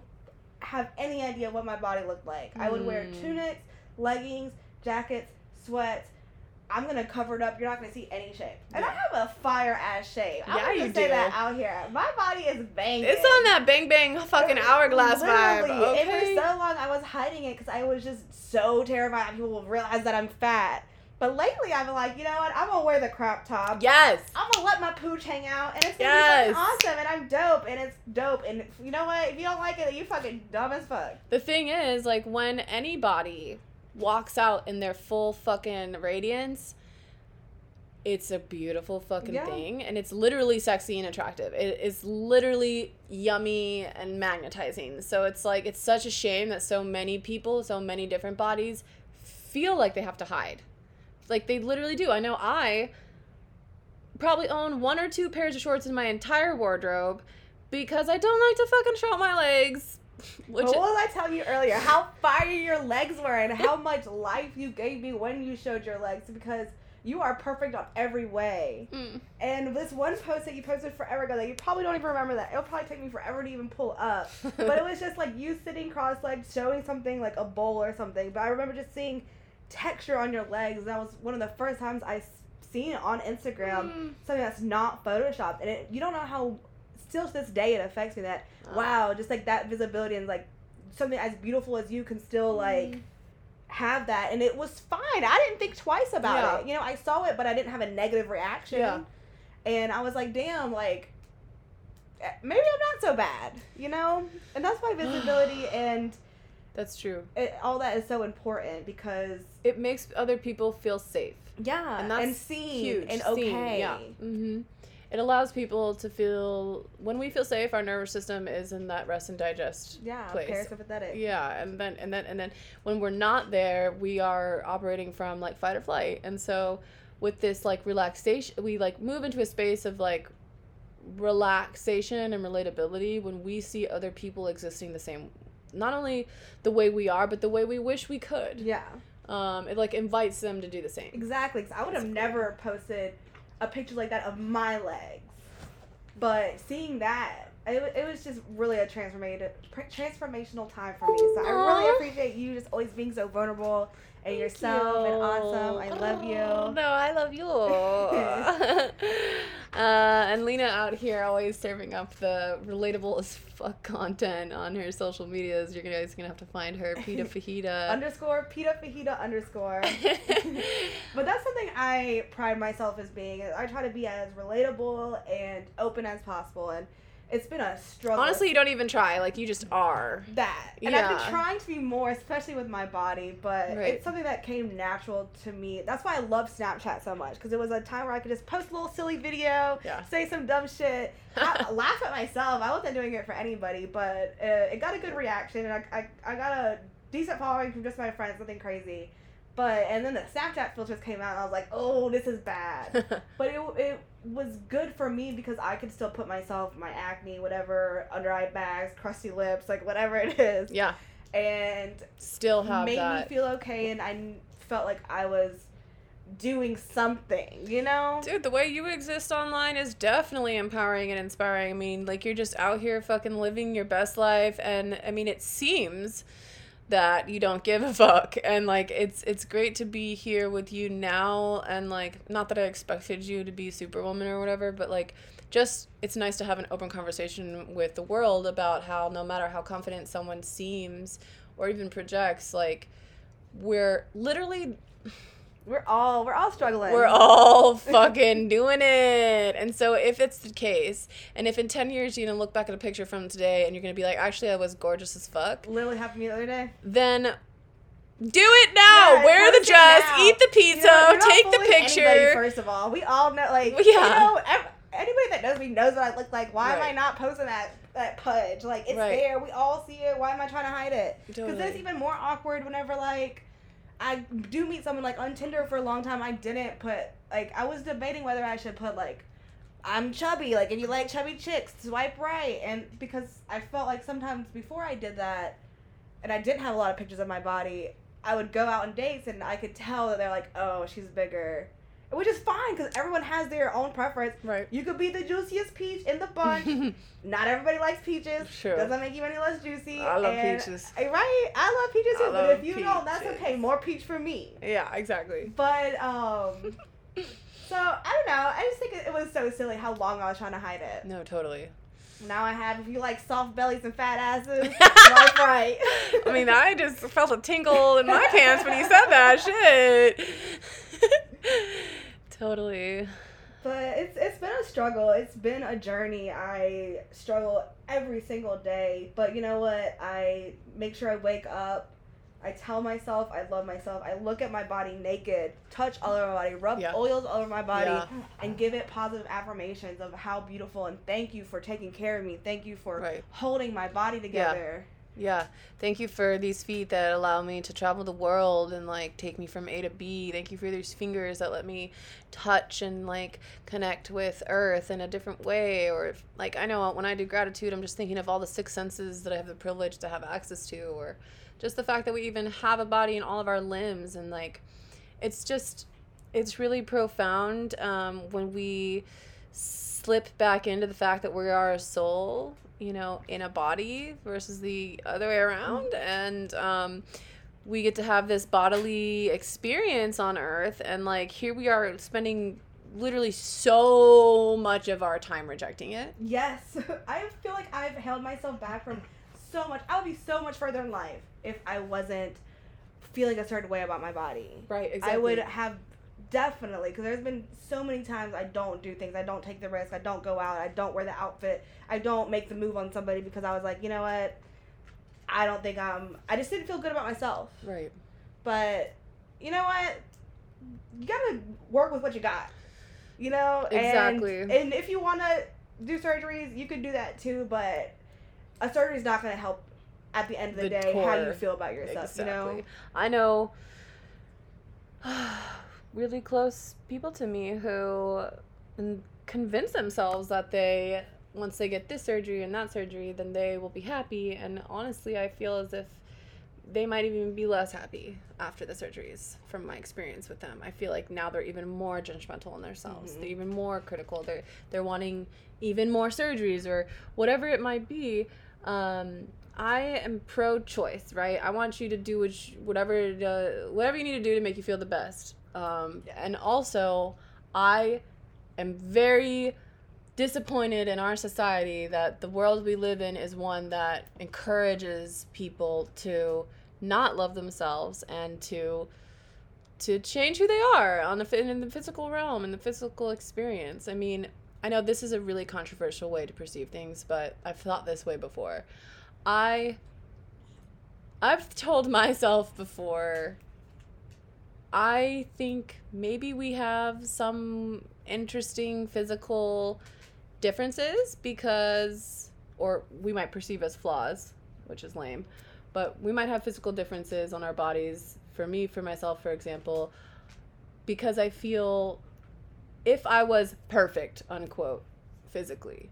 have any idea what my body looked like. I would wear Mm. tunics, leggings, jackets, sweats. I'm gonna cover it up. You're not gonna see any shape. And I have a fire ass shape. I'm Yeah, gonna you say do. that out here. My body is banging. It's on that bang bang fucking hourglass vibe. Literally. And Okay. for so long, I was hiding it because I was just so terrified people will realize that I'm fat. But lately, I've been like, you know what? I'm gonna wear the crop top. yes. I'm gonna let my pooch hang out, and it's gonna Yes. be awesome, and I'm dope, and it's dope. And you know what? If you don't like it, you fucking dumb as fuck. The thing is, like, when anybody walks out in their full fucking radiance, it's a beautiful fucking Yeah. thing. And it's literally sexy and attractive. It is literally yummy and magnetizing. So it's like, it's such a shame that so many people, so many different bodies feel like they have to hide. Like, they literally do. I know I probably own one or two pairs of shorts in my entire wardrobe because I don't like to fucking show my legs. [LAUGHS] Which But what was I telling you earlier? How fire your legs were and how much life you gave me when you showed your legs because you are perfect on every way. Mm. And this one post that you posted forever ago that you probably don't even remember that. It'll probably take me forever to even pull up. [LAUGHS] but it was just like you sitting cross-legged showing something like a bowl or something. But I remember just seeing texture on your legs. That was one of the first times I seen it on Instagram. Mm. Something that's not photoshopped. And it, you don't know how still to this day it affects me that Oh. wow, just like that visibility and like something as beautiful as you can still like Mm. have that and it was fine. I didn't think twice about Yeah. it. You know, I saw it but I didn't have a negative reaction. Yeah. And I was like, damn, like eh, maybe I'm not so bad, you know? And that's why visibility [SIGHS] and That's true. it, all that is so important because It makes other people feel safe. yeah, And that's and seen Huge. and seen, okay. Yeah. hmm It allows people to feel when we feel safe. Our nervous system is in that rest and digest Yeah, place. parasympathetic. Yeah, and then and then and then when we're not there, we are operating from like fight or flight. And so with this like relaxation, we like move into a space of like relaxation and relatability when we see other people existing the same not only the way we are, but the way we wish we could. Yeah. Um, it like invites them to do the same. Exactly, because I would have never posted a picture like that of my legs. But seeing that, it, it was just really a transformative, transformational time for me. So I really appreciate you just always being so vulnerable and yourself and awesome. I love you. Oh, no, I love you. [LAUGHS] [LAUGHS] uh, and Lena out here always serving up the relatable as fuck content on her social medias. You're guys gonna have to find her, Pita [LAUGHS] Fajita. Underscore Pita Fajita underscore. but that's something I pride myself as being. I try to be as relatable and open as possible, and it's been a struggle. Honestly, you don't even try. Like you just are. that. And I've been trying to be more, especially with my body, but Right. it's something that came natural to me. That's why I love Snapchat so much because it was a time where I could just post a little silly video, Yeah. say some dumb shit, I, [LAUGHS] laugh at myself. I wasn't doing it for anybody, but uh, it got a good reaction, and I, I, I got a decent following from just my friends, nothing crazy. But and then the Snapchat filters came out, and I was like, oh, this is bad. [LAUGHS] But it, it was good for me because I could still put myself, my acne, whatever, under eye bags, crusty lips, like whatever it is. yeah. And Still have that made that. me feel okay and I felt like I was doing something, you know? Dude, the way you exist online is definitely empowering and inspiring. I mean, like you're just out here fucking living your best life and I mean, it seems that you don't give a fuck. And like it's it's great to be here with you now. And like not that I expected you to be superwoman or whatever, but like just it's nice to have an open conversation with the world about how no matter how confident someone seems or even projects like we're literally We're all we're all struggling. we're all [LAUGHS] fucking doing it. And so if it's the case, and if in 10 years you're to look back at a picture from today and you're going to be like, actually, I was gorgeous as fuck, literally happened to me the other day. then do it now. Yeah, Wear the dress, eat the pizza, you're not take the fooling anybody, picture. first of all, we all know like Well, you yeah. know anybody that knows me knows what I look like. Why am I not posting that that pudge? Like it's Right. there. We all see it. Why am I trying to hide it? Because Totally. it's even more awkward whenever like I do meet someone like on Tinder for a long time. I didn't put like I was debating whether I should put like I'm chubby. Like if you like chubby chicks, swipe right. And because I felt like sometimes before I did that, and I didn't have a lot of pictures of my body, I would go out on dates and I could tell that they're like, oh, she's bigger. Which is fine because everyone has their own preference. Right. You could be the juiciest peach in the [LAUGHS] bunch. Not everybody likes peaches. Sure. Doesn't make you any less juicy. I love and- peaches. Eh, Right? I love peaches too. But if you don't, that's okay. More peach for me. Yeah, exactly. But um, [LAUGHS] so I don't know. I just think it, it was so silly how long I was trying to hide it. No, totally. Now I have. If you like soft bellies and fat asses, [LAUGHS] swipe right. I mean, I just felt a tingle in my pants when you said that shit. Totally. But it's it's been a struggle. It's been a journey. I struggle every single day. But you know what? I make sure I wake up. I tell myself I love myself. I look at my body naked, touch all over my body, rub Yeah. oils all over my body, Yeah. and give it positive affirmations of how beautiful and thank you for taking care of me. Thank you for Right. holding my body together. Yeah. Thank you for these feet that allow me to travel the world and like take me from A to B. Thank you for these fingers that let me touch and like connect with earth in a different way or like I know when I do gratitude I'm just thinking of all the six senses that I have the privilege to have access to or just the fact that we even have a body and all of our limbs and like it's just it's really profound um, when we slip back into the fact that we are a soul you know in a body versus the other way around and um, we get to have this bodily experience on earth and like here we are spending literally so much of our time rejecting it Yes, [LAUGHS] I feel like I've held myself back from so much. I would be so much further in life if I wasn't feeling a certain way about my body. right exactly. I would have definitely because there's been so many times I don't do things. I don't take the risk. I don't go out. I don't wear the outfit. I don't make the move on somebody because I was like, you know what? I don't think I'm. I just didn't feel good about myself. right But you know what? You gotta work with what you got. You know Exactly. And, and if you want to do surgeries, you could do that too. But a surgery is not gonna help at the end of the, The day how you feel about yourself. exactly. You know. I know [SIGHS] really close people to me who convince themselves that they once they get this surgery and that surgery then they will be happy and honestly I feel as if they might even be less happy after the surgeries from my experience with them. I feel like now they're even more judgmental in themselves. Mhm. They're even more critical. They're they're wanting even more surgeries or whatever it might be. Um, I am pro-choice, right? I want you to do which, whatever uh, whatever you need to do to make you feel the best. Um, and also, I am very disappointed in our society that the world we live in is one that encourages people to not love themselves and to to change who they are on the in the physical realm in the physical experience. I mean, I know this is a really controversial way to perceive things, but I've thought this way before. I I've told myself before I think maybe we have some interesting physical differences because or we might perceive as flaws, which is lame, but we might have physical differences on our bodies. For me, for myself, for example, because I feel if I was perfect, unquote, physically,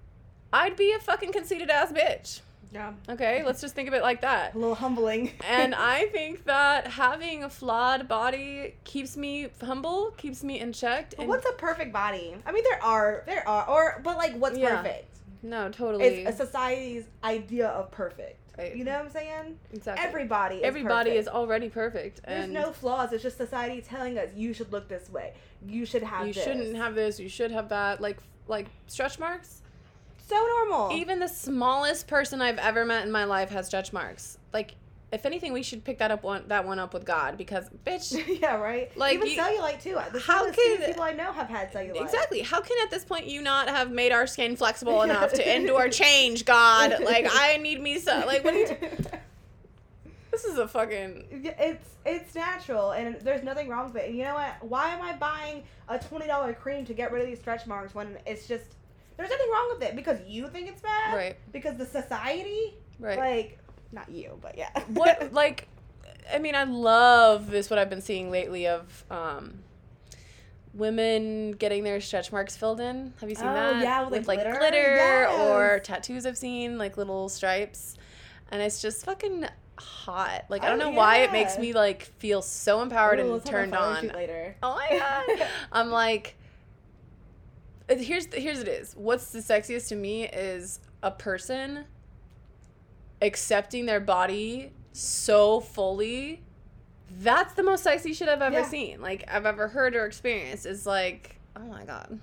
I'd be a fucking conceited ass bitch. Yeah. Okay, let's just think of it like that. A little humbling. And [LAUGHS] I think that having a flawed body keeps me humble, keeps me in check. But what's a perfect body? I mean, there are, there are, or but like, what's Yeah. perfect? no, totally. It's a society's idea of perfect. Right. You know what I'm saying? exactly. Everybody. Is Everybody perfect. is already perfect, There's no flaws. It's just society telling us you should look this way. You should have. you this. shouldn't have this. You should have that. Like like stretch marks. So normal. Even the smallest person I've ever met in my life has stretch marks. Like, if anything, we should pick that up one that one up with God because, bitch. [LAUGHS] yeah, right. Like, Even you- cellulite too. The how can the people I know have had cellulite. Exactly. How can at this point you not have made our skin flexible [LAUGHS] enough to endure change, God? Like I need me so like what are you t- [LAUGHS] This is a fucking it's it's natural and there's nothing wrong with it. And you know what? Why am I buying a twenty dollar cream to get rid of these stretch marks when it's just there's nothing wrong with it because you think it's bad, Right. Because the society, right. like, not you, but yeah. what [LAUGHS] like I mean I love this what I've been seeing lately of um women getting their stretch marks filled in. Have you seen Oh, that? yeah, with, like, glitter, glitter? or tattoos I've seen, like little stripes. And it's just fucking hot. Like I don't Oh, know why it makes me like feel so empowered Ooh, and let's have a turned on. later. Oh my god. [LAUGHS] I'm like Uh, here's the, here's it is. What's the sexiest to me is a person accepting their body so fully. That's the most sexy shit I've ever Yeah. seen. Like I've ever heard or experienced is like, oh my god.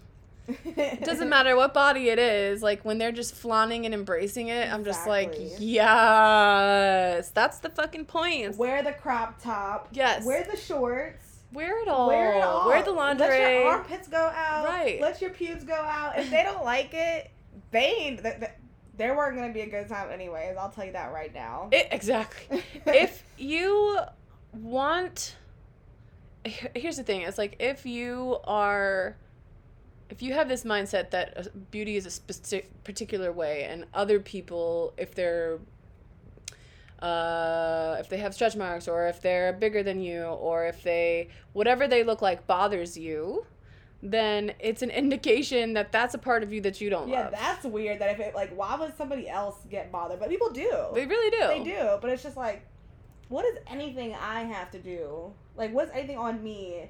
It [LAUGHS] doesn't matter what body it is. Like when they're just flaunting and embracing it, I'm just like, Exactly. yes, that's the fucking point. Wear the crop top. Yes. Wear the shorts. Wear it all. Wear it all. Wear the laundry. Let your armpits go out. Right. Let your pubes go out. If they don't like it, they ain't. th- th- There weren't gonna be a good time anyways. I'll tell you that right now. It, exactly. [LAUGHS] if you want here's the thing it's like if you are if you have this mindset that uh, beauty is a specific particular way and other people if they're uh, if they have stretch marks, or if they're bigger than you, or if they whatever they look like bothers you, then it's an indication that that's a part of you that you don't Yeah, love. that's weird. That if it like, why would somebody else get bothered? But people do. they really do. They do. But it's just like, what is anything I have to do? Like, what's anything on me?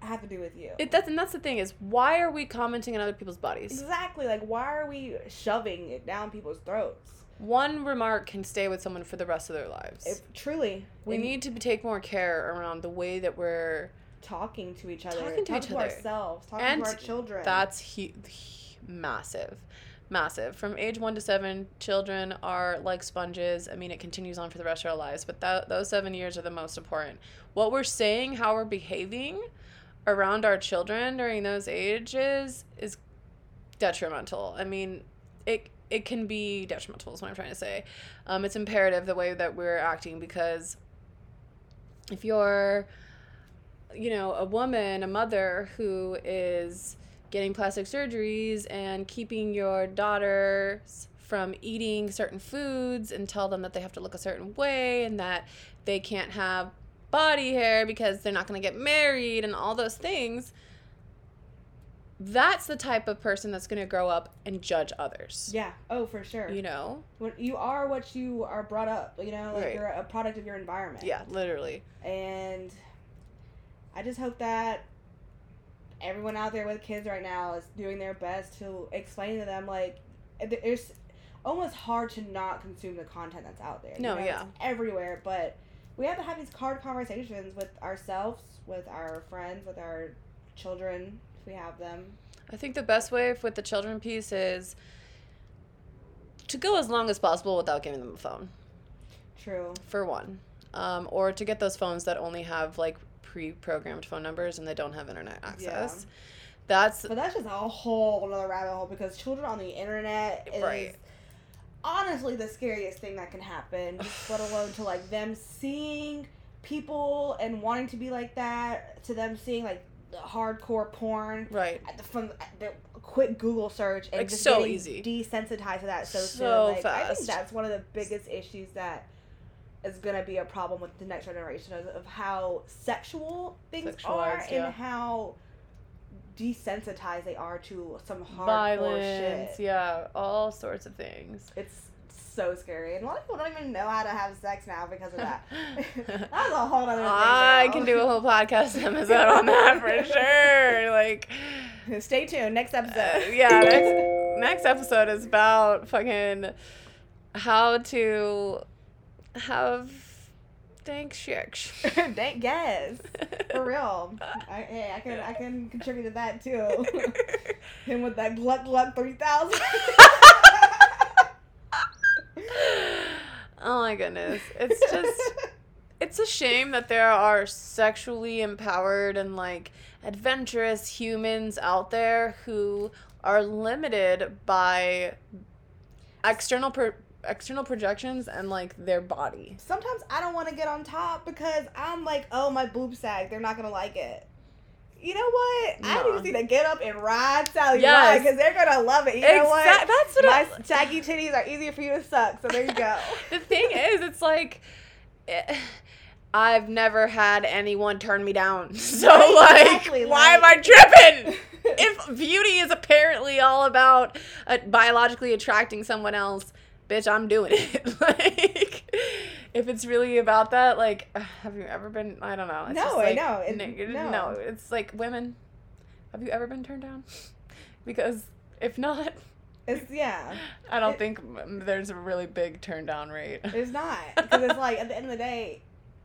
Have to do with you? It that's and that's the thing is why are we commenting on other people's bodies? exactly. Like, why are we shoving it down people's throats? One remark can stay with someone for the rest of their lives. If truly, we need to take more care around the way that we're talking to each other, Talking to talking each to other. ourselves, talking And to our children. That's hu- hu- massive. Massive. From age one to seven, children are like sponges. I mean, it continues on for the rest of our lives, but that, those seven years are the most important. What we're saying, how we're behaving around our children during those ages is detrimental. I mean, it it can be detrimental. Is what I'm trying to say. Um, it's imperative the way that we're acting because if you're you know, a woman, a mother who is getting plastic surgeries and keeping your daughters from eating certain foods and tell them that they have to look a certain way and that they can't have body hair because they're not going to get married and all those things. That's the type of person that's going to grow up and judge others. yeah. Oh, for sure. You know? What you are, what you are brought up. You know, like Right. you're a product of your environment. Yeah, literally. And I just hope that everyone out there with kids right now is doing their best to explain to them like it- it's almost hard to not consume the content that's out there. you No, know, yeah. everywhere, but we have to have these hard conversations with ourselves, with our friends, with our children we have them. I think the best way with the children piece is to go as long as possible without giving them a phone. True. for one, um, or to get those phones that only have like pre-programmed phone numbers and they don't have internet access. Yeah. That's But that's just a whole another rabbit hole because children on the internet is Right. honestly the scariest thing that can happen. [SIGHS] Let alone to like them seeing people and wanting to be like that, to them seeing like hardcore porn right. at the, from the quick Google search and Like, just so easy. desensitized to that so, So. Like, I think that's one of the biggest issues that is gonna be a problem with the next generation of, of how sexual things are yeah. and how desensitized they are to some hardcore Violence, shit. yeah, all sorts of things. It's so scary, and a lot of people don't even know how to have sex now because of that. [LAUGHS] That's a whole other thing. I can do a whole podcast episode on that for [LAUGHS] sure. Like, Stay tuned. Next uh, episode. yeah, [LAUGHS] next, next episode is about fucking how to have dank sex. Thank guess. For real. I, hey, I can I can contribute to that too. Him with that gluck gluck three thousand. [LAUGHS] oh my goodness. It's just [LAUGHS] it's a shame that there are sexually empowered and like adventurous humans out there who are limited by external per- external projections and like their body. Sometimes I don't want to get on top because I'm like, oh my boob sag, they're not gonna like it. You know what? I No. just need to get up and ride Sally Yes. ride because they're gonna love it. You know what? That's what my I- saggy titties are easier for you to suck. So there you go. [LAUGHS] The thing is, it's like eh, I've never had anyone turn me down. [LAUGHS] So Right, like, exactly, why am I tripping? [LAUGHS] if beauty is apparently all about uh, biologically attracting someone else, bitch, I'm doing it. [LAUGHS] like, if it's really about that, like, [SIGHS] have you ever been? I don't know. It's No, just I like, know. It- n- no. no, it's like women. Have you ever been turned down? [LAUGHS] because if not, It's [LAUGHS] yeah. I don't It- think there's a really big turn down rate. It's not because it's like at the end of the day,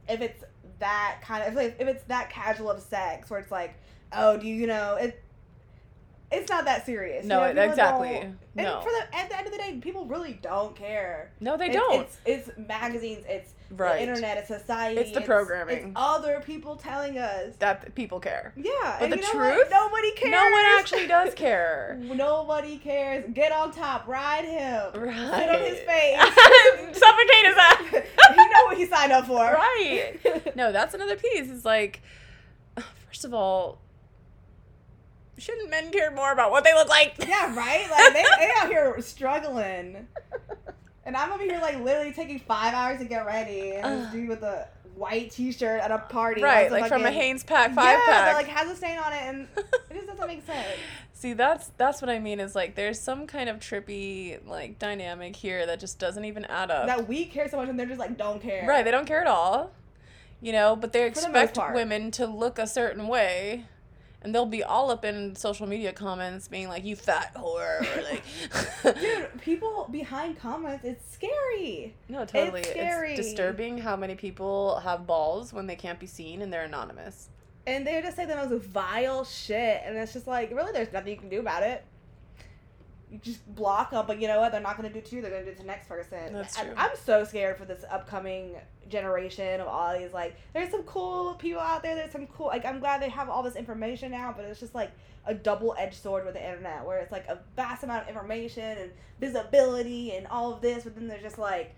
if it's that kind of if, like, if it's that casual of sex where it's like, oh, do you, you know it. It's not that serious. you No, know, exactly. And No. for the at the end of the day, people really don't care. No, they It's- don't. It's, it's magazines. It's right. the internet. It's society. It's the programming. It's other people telling us. that people care. Yeah, But the you know what? truth? nobody cares. No one actually does [LAUGHS] care. Nobody cares. Get on top. Ride him. Right. Sit on his face. [LAUGHS] Suffocate his ass. [LAUGHS] you know what he signed up for. Right. No, that's another piece. It's like, [SIGHS] first of all, shouldn't men care more about what they look like? Yeah, right. Like they, they out here [LAUGHS] struggling. And I'm over here like literally taking five hours to get ready, and this dude with a white T-shirt at a party, Right, like from a Hanes pack five yeah, pack. that like has a stain on it, and it just doesn't make sense. [LAUGHS] See, that's that's what I mean. Is like there's some kind of trippy like dynamic here that just doesn't even add up. That we care so much, and they're just like don't care. Right, they don't care at all. You know, but they For the expect women to look a certain way. And they'll be all up in social media comments being like, you fat whore. Or like, [LAUGHS] Dude, people behind comments, it's scary. no, totally. It's, scary. disturbing how many people have balls when they can't be seen and they're anonymous. And they just say the most vile shit, and it's just like, really, there's nothing you can do about it. You just block them, but you know what? They're not going to do it to you. They're going to do it to the next person. That's I- true. I'm so scared for this upcoming generation of all these. Like, there's some cool people out there. There's some cool. Like, I'm glad they have all this information now, but it's just like a double edged sword with the internet, where it's like a vast amount of information and visibility and all of this, but then there's just like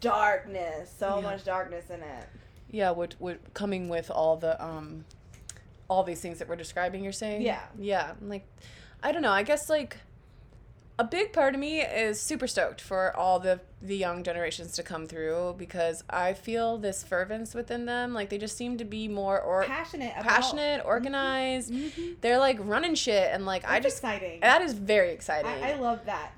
darkness, so Yeah. much darkness in it. Yeah, would would coming with all the um all these things that we're describing, you're saying? Yeah. Yeah. Like I don't know, I guess like a big part of me is super stoked for all the the young generations to come through because I feel this fervence within them. Like they just seem to be more or Passionate, about, passionate, organized. Mhm. They're like running shit and like I That's just exciting. that is very exciting. I, I love that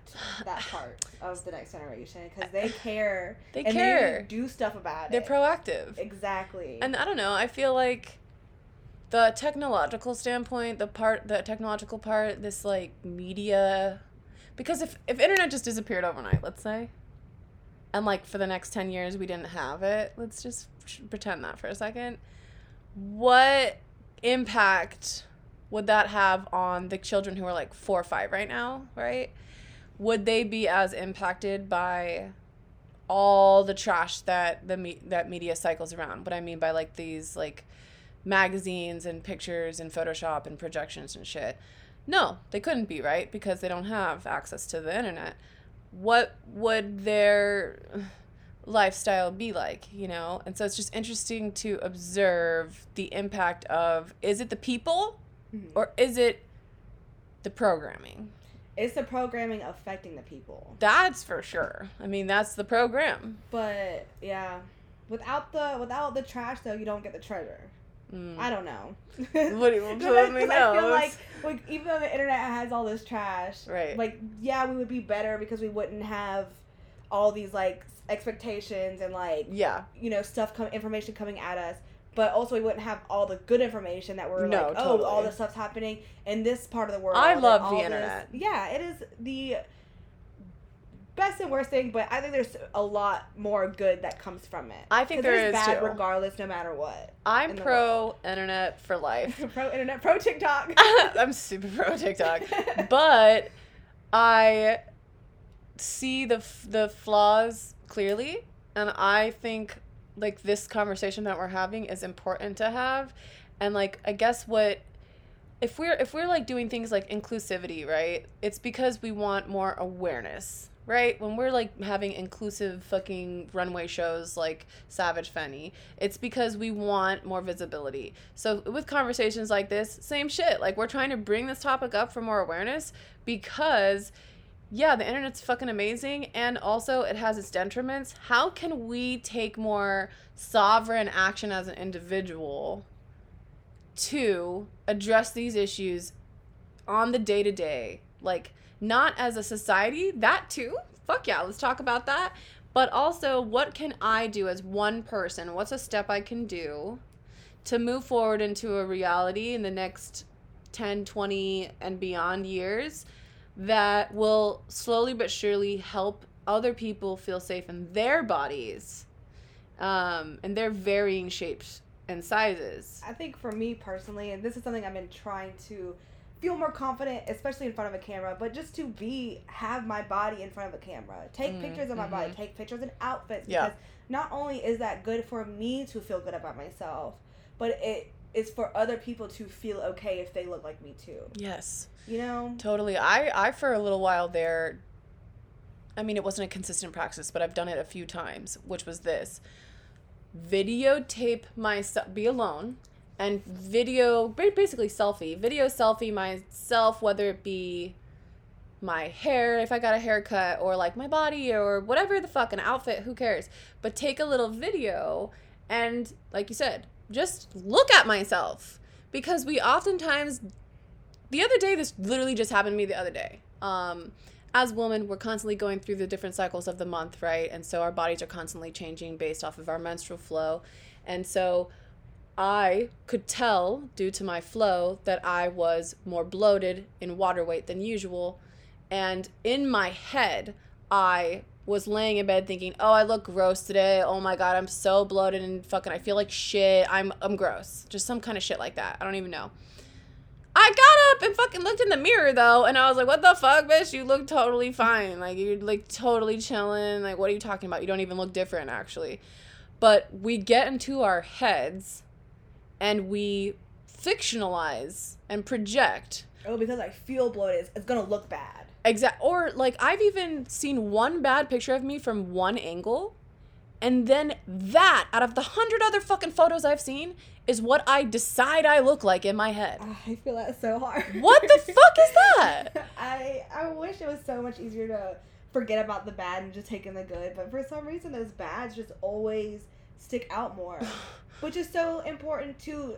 that [SIGHS] part of the next generation because they care. They and care. They do stuff about it. They're proactive. Exactly. And I don't know, I feel like the technological standpoint, the part the technological part, this like media because if if internet just disappeared overnight, let's say, and like for the next 10 years we didn't have it, let's just pretend that for a second. What impact would that have on the children who are like 4 or 5 right now, right? Would they be as impacted by all the trash that the me- that media cycles around. What I mean by like these like magazines and pictures and Photoshop and projections and shit. No, they couldn't be right because they don't have access to the internet. What would their lifestyle be like, you know? And so it's just interesting to observe the impact of is it the people Mhm. or is it the programming? it's the programming affecting the people. That's for sure. I mean, that's the program. But yeah, without the without the trash though, you don't get the treasure. Mm. I don't know. What do you- [LAUGHS] Because let me I feel like, like even though the internet has all this trash, Right. Like yeah, we would be better because we wouldn't have all these like expectations and like Yeah. you know stuff come information coming at us. But also, we wouldn't have all the good information that we're No, like, oh, all this stuff's happening in this part of the world. I love the this- internet. Yeah, it is the best and worst thing, but I think there's a lot more good that comes from it. I think there's bad too. regardless, no matter what. I'm in pro internet for life. [LAUGHS] pro internet, pro TikTok. [LAUGHS] I'm super pro TikTok, [LAUGHS] but I see the the flaws clearly, and I think like this conversation that we're having is important to have, and like I guess what if we're if we're like doing things like inclusivity, right? It's because we want more awareness. Right? When we're like having inclusive fucking runway shows like Savage Fenty, it's because we want more visibility. So with conversations like this, same shit. Like we're trying to bring this topic up for more awareness because yeah, the internet's fucking amazing and also it has its detriments. How can we take more sovereign action as an individual to address these issues on the day to day? Like not as a society, that too. Fuck yeah, let's talk about that. But also, what can I do as one person? What's a step I can do to move forward into a reality in the next 10, 20, and beyond years that will slowly but surely help other people feel safe in their bodies um, and their varying shapes and sizes? I think for me personally, and this is something I've been trying to feel more confident, especially in front of a camera, but just to be have my body in front of a camera. Take Mm, pictures of my body, mhm. take pictures in outfits Yeah. because not only is that good for me to feel good about myself, but it is for other people to feel okay if they look like me too. Yes. You know? Totally. I, I for a little while there, I mean, it wasn't a consistent practice, but I've done it a few times, which was this videotape myself, be alone, and video, basically selfie, video selfie myself, whether it be my hair if I got a haircut or like my body or whatever the fuck an outfit, who cares? But take a little video and like you said, just look at myself because we oftentimes the other day this literally just happened to me the other day. Um as women, we're constantly going through the different cycles of the month, right? And so our bodies are constantly changing based off of our menstrual flow. And so I could tell due to my flow that I was more bloated in water weight than usual. And in my head, I was laying in bed thinking, "Oh, I look gross today. Oh my god, I'm so bloated and fucking I feel like shit. I'm I'm gross." Just some kind of shit like that. I don't even know. I got up and fucking looked in the mirror though, and I was like, "What the fuck, bitch? You look totally fine. Like you're like totally chilling. Like what are you talking about? You don't even look different actually." But we get into our heads and we fictionalize and project Oh, because I feel bloated, it's, gonna look bad. Exact or like I've even seen one bad picture of me from one angle, and then that out of the hundred other fucking photos I've seen is what I decide I look like in my head. Ah, I feel that so hard. What the fuck is that? [LAUGHS] I I wish it was so much easier to forget about the bad and just take in the good, but for some reason those bads just always stick out more, [SIGHS] which is so important to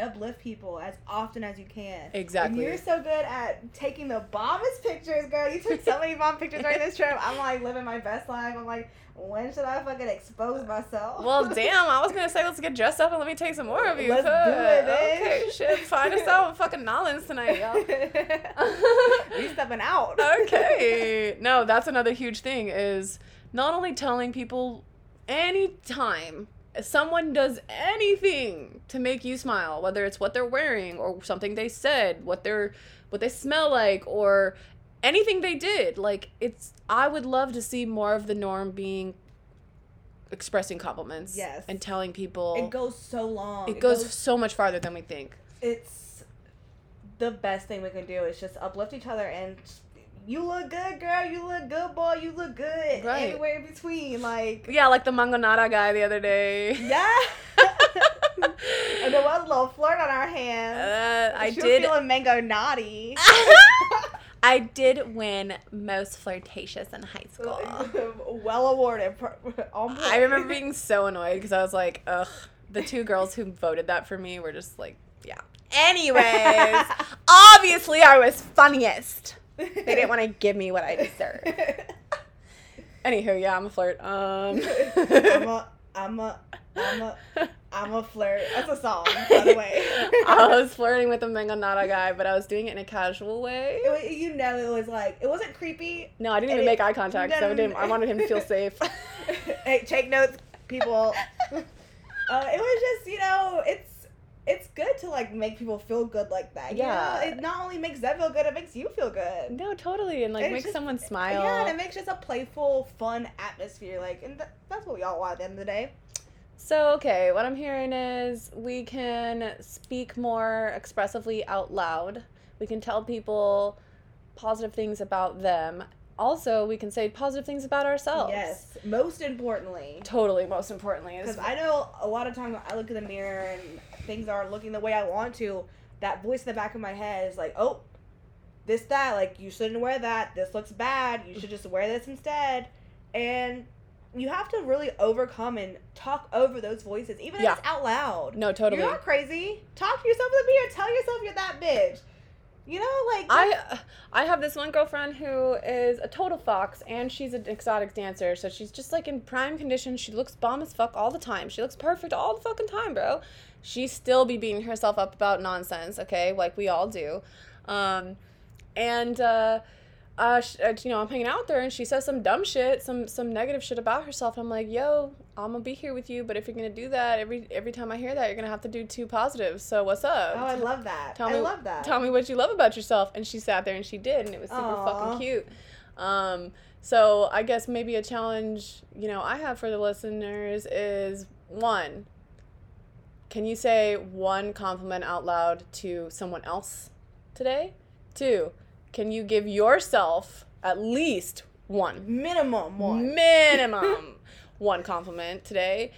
uplift people as often as you can. Exactly. And you're so good at taking the bombest pictures, girl. You took so many bomb pictures during this trip. I'm like living my best life. I'm like, when should I fucking expose myself? Well, [LAUGHS] damn, I was gonna say let's get dressed up and let me take some more of you. Let's do Fuck. it, bitch. Okay, shit. Find us out in fucking Nolans tonight, y'all. [LAUGHS] we stepping out. okay. [LAUGHS] No, that's another huge thing is not only telling people anytime someone does anything to make you smile, whether it's what they're wearing or something they said, what they're what they smell like or anything they did, like it's I would love to see more of the norm being expressing compliments Yes. and telling people It goes so long. it goes so much farther than we think. it's the best thing we can do is just uplift each other and you look good girl you look good boy you look good Right. everywhere in between like Yeah, like the Mangonada guy the other day. yeah [LAUGHS] and there was a little flirt on our hands Uh, I she was did. feeling mango naughty [LAUGHS] I did win most flirtatious in high school. [LAUGHS] well awarded per- on point. I remember being so annoyed because I was like, ugh. The two girls who voted that for me were just like, yeah. Anyways, obviously I was funniest. They didn't want to give me what I deserved. Anywho, yeah, I'm a flirt. Um, I'm a [LAUGHS] I'm a I'm a I'm a flirt. That's a song, by the [LAUGHS] way. I was flirting with the Mangonada guy, but I was doing it in a casual way. It you know, it was like it wasn't creepy. No, I didn't even it- make eye contact. no, so I, didn't. I wanted him to feel safe. [LAUGHS] hey, take notes, people. Uh, it was just, you know, it's it's good to like make people feel good like that. you know? Yeah. it not only makes them feel good, it makes you feel good. no, totally, and like It's make just- someone smile. Yeah, and it makes just a playful, fun atmosphere. Like, and th- that's what we all want at the end of the day. So, okay, what I'm hearing is we can speak more expressively out loud. We can tell people positive things about them. Also, we can say positive things about ourselves. Yes, most importantly. Totally, most importantly. is- Because I know a lot of times I look in the mirror and things aren't looking the way I want to, that voice in the back of my head is like, oh, this, that, like, you shouldn't wear that. This looks bad. You should just wear this instead. And you have to really overcome and talk over those voices, even Yeah. if it's out loud. no, totally. You're not crazy. Talk to yourself in the mirror. Tell yourself you're that bitch. You know, like, I I have this one girlfriend who is a total fox and she's an exotic dancer, so she's just like in prime condition. She looks bomb as fuck all the time. She looks perfect all the fucking time, bro. She still be beating herself up about nonsense, okay, like we all do. Um, and uh, uh, sh- uh, you know, I'm hanging out with her and she says some dumb shit, some some negative shit about herself. I'm like, yo, I'm gonna be here with you, but if you're gonna do that every every time I hear that, you're gonna have to do two positives. So what's up? oh, I love that. Tell I me, love that. Tell me what you love about yourself. And she sat there and she did, and it was super Aw. fucking cute. Um, so I guess maybe a challenge, you know, I have for the listeners is one. Can you say one compliment out loud to someone else today? Two. Can you give yourself at least one Minimum one. minimum [LAUGHS] one compliment today?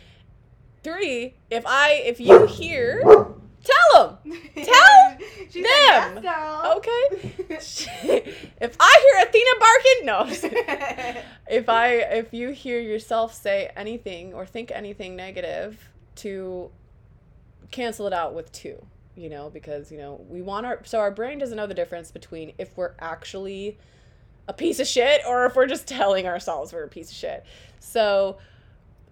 Three. If I if you hear, tell them. [LAUGHS] Tell She's Them. like, yes. Okay. [LAUGHS] If I hear Athena barking, no. I'm just kidding. if I if you hear yourself say anything or think anything negative, to cancel it out with two. You know, because you know we want our so our brain doesn't know the difference between if we're actually a piece of shit or if we're just telling ourselves we're a piece of shit. So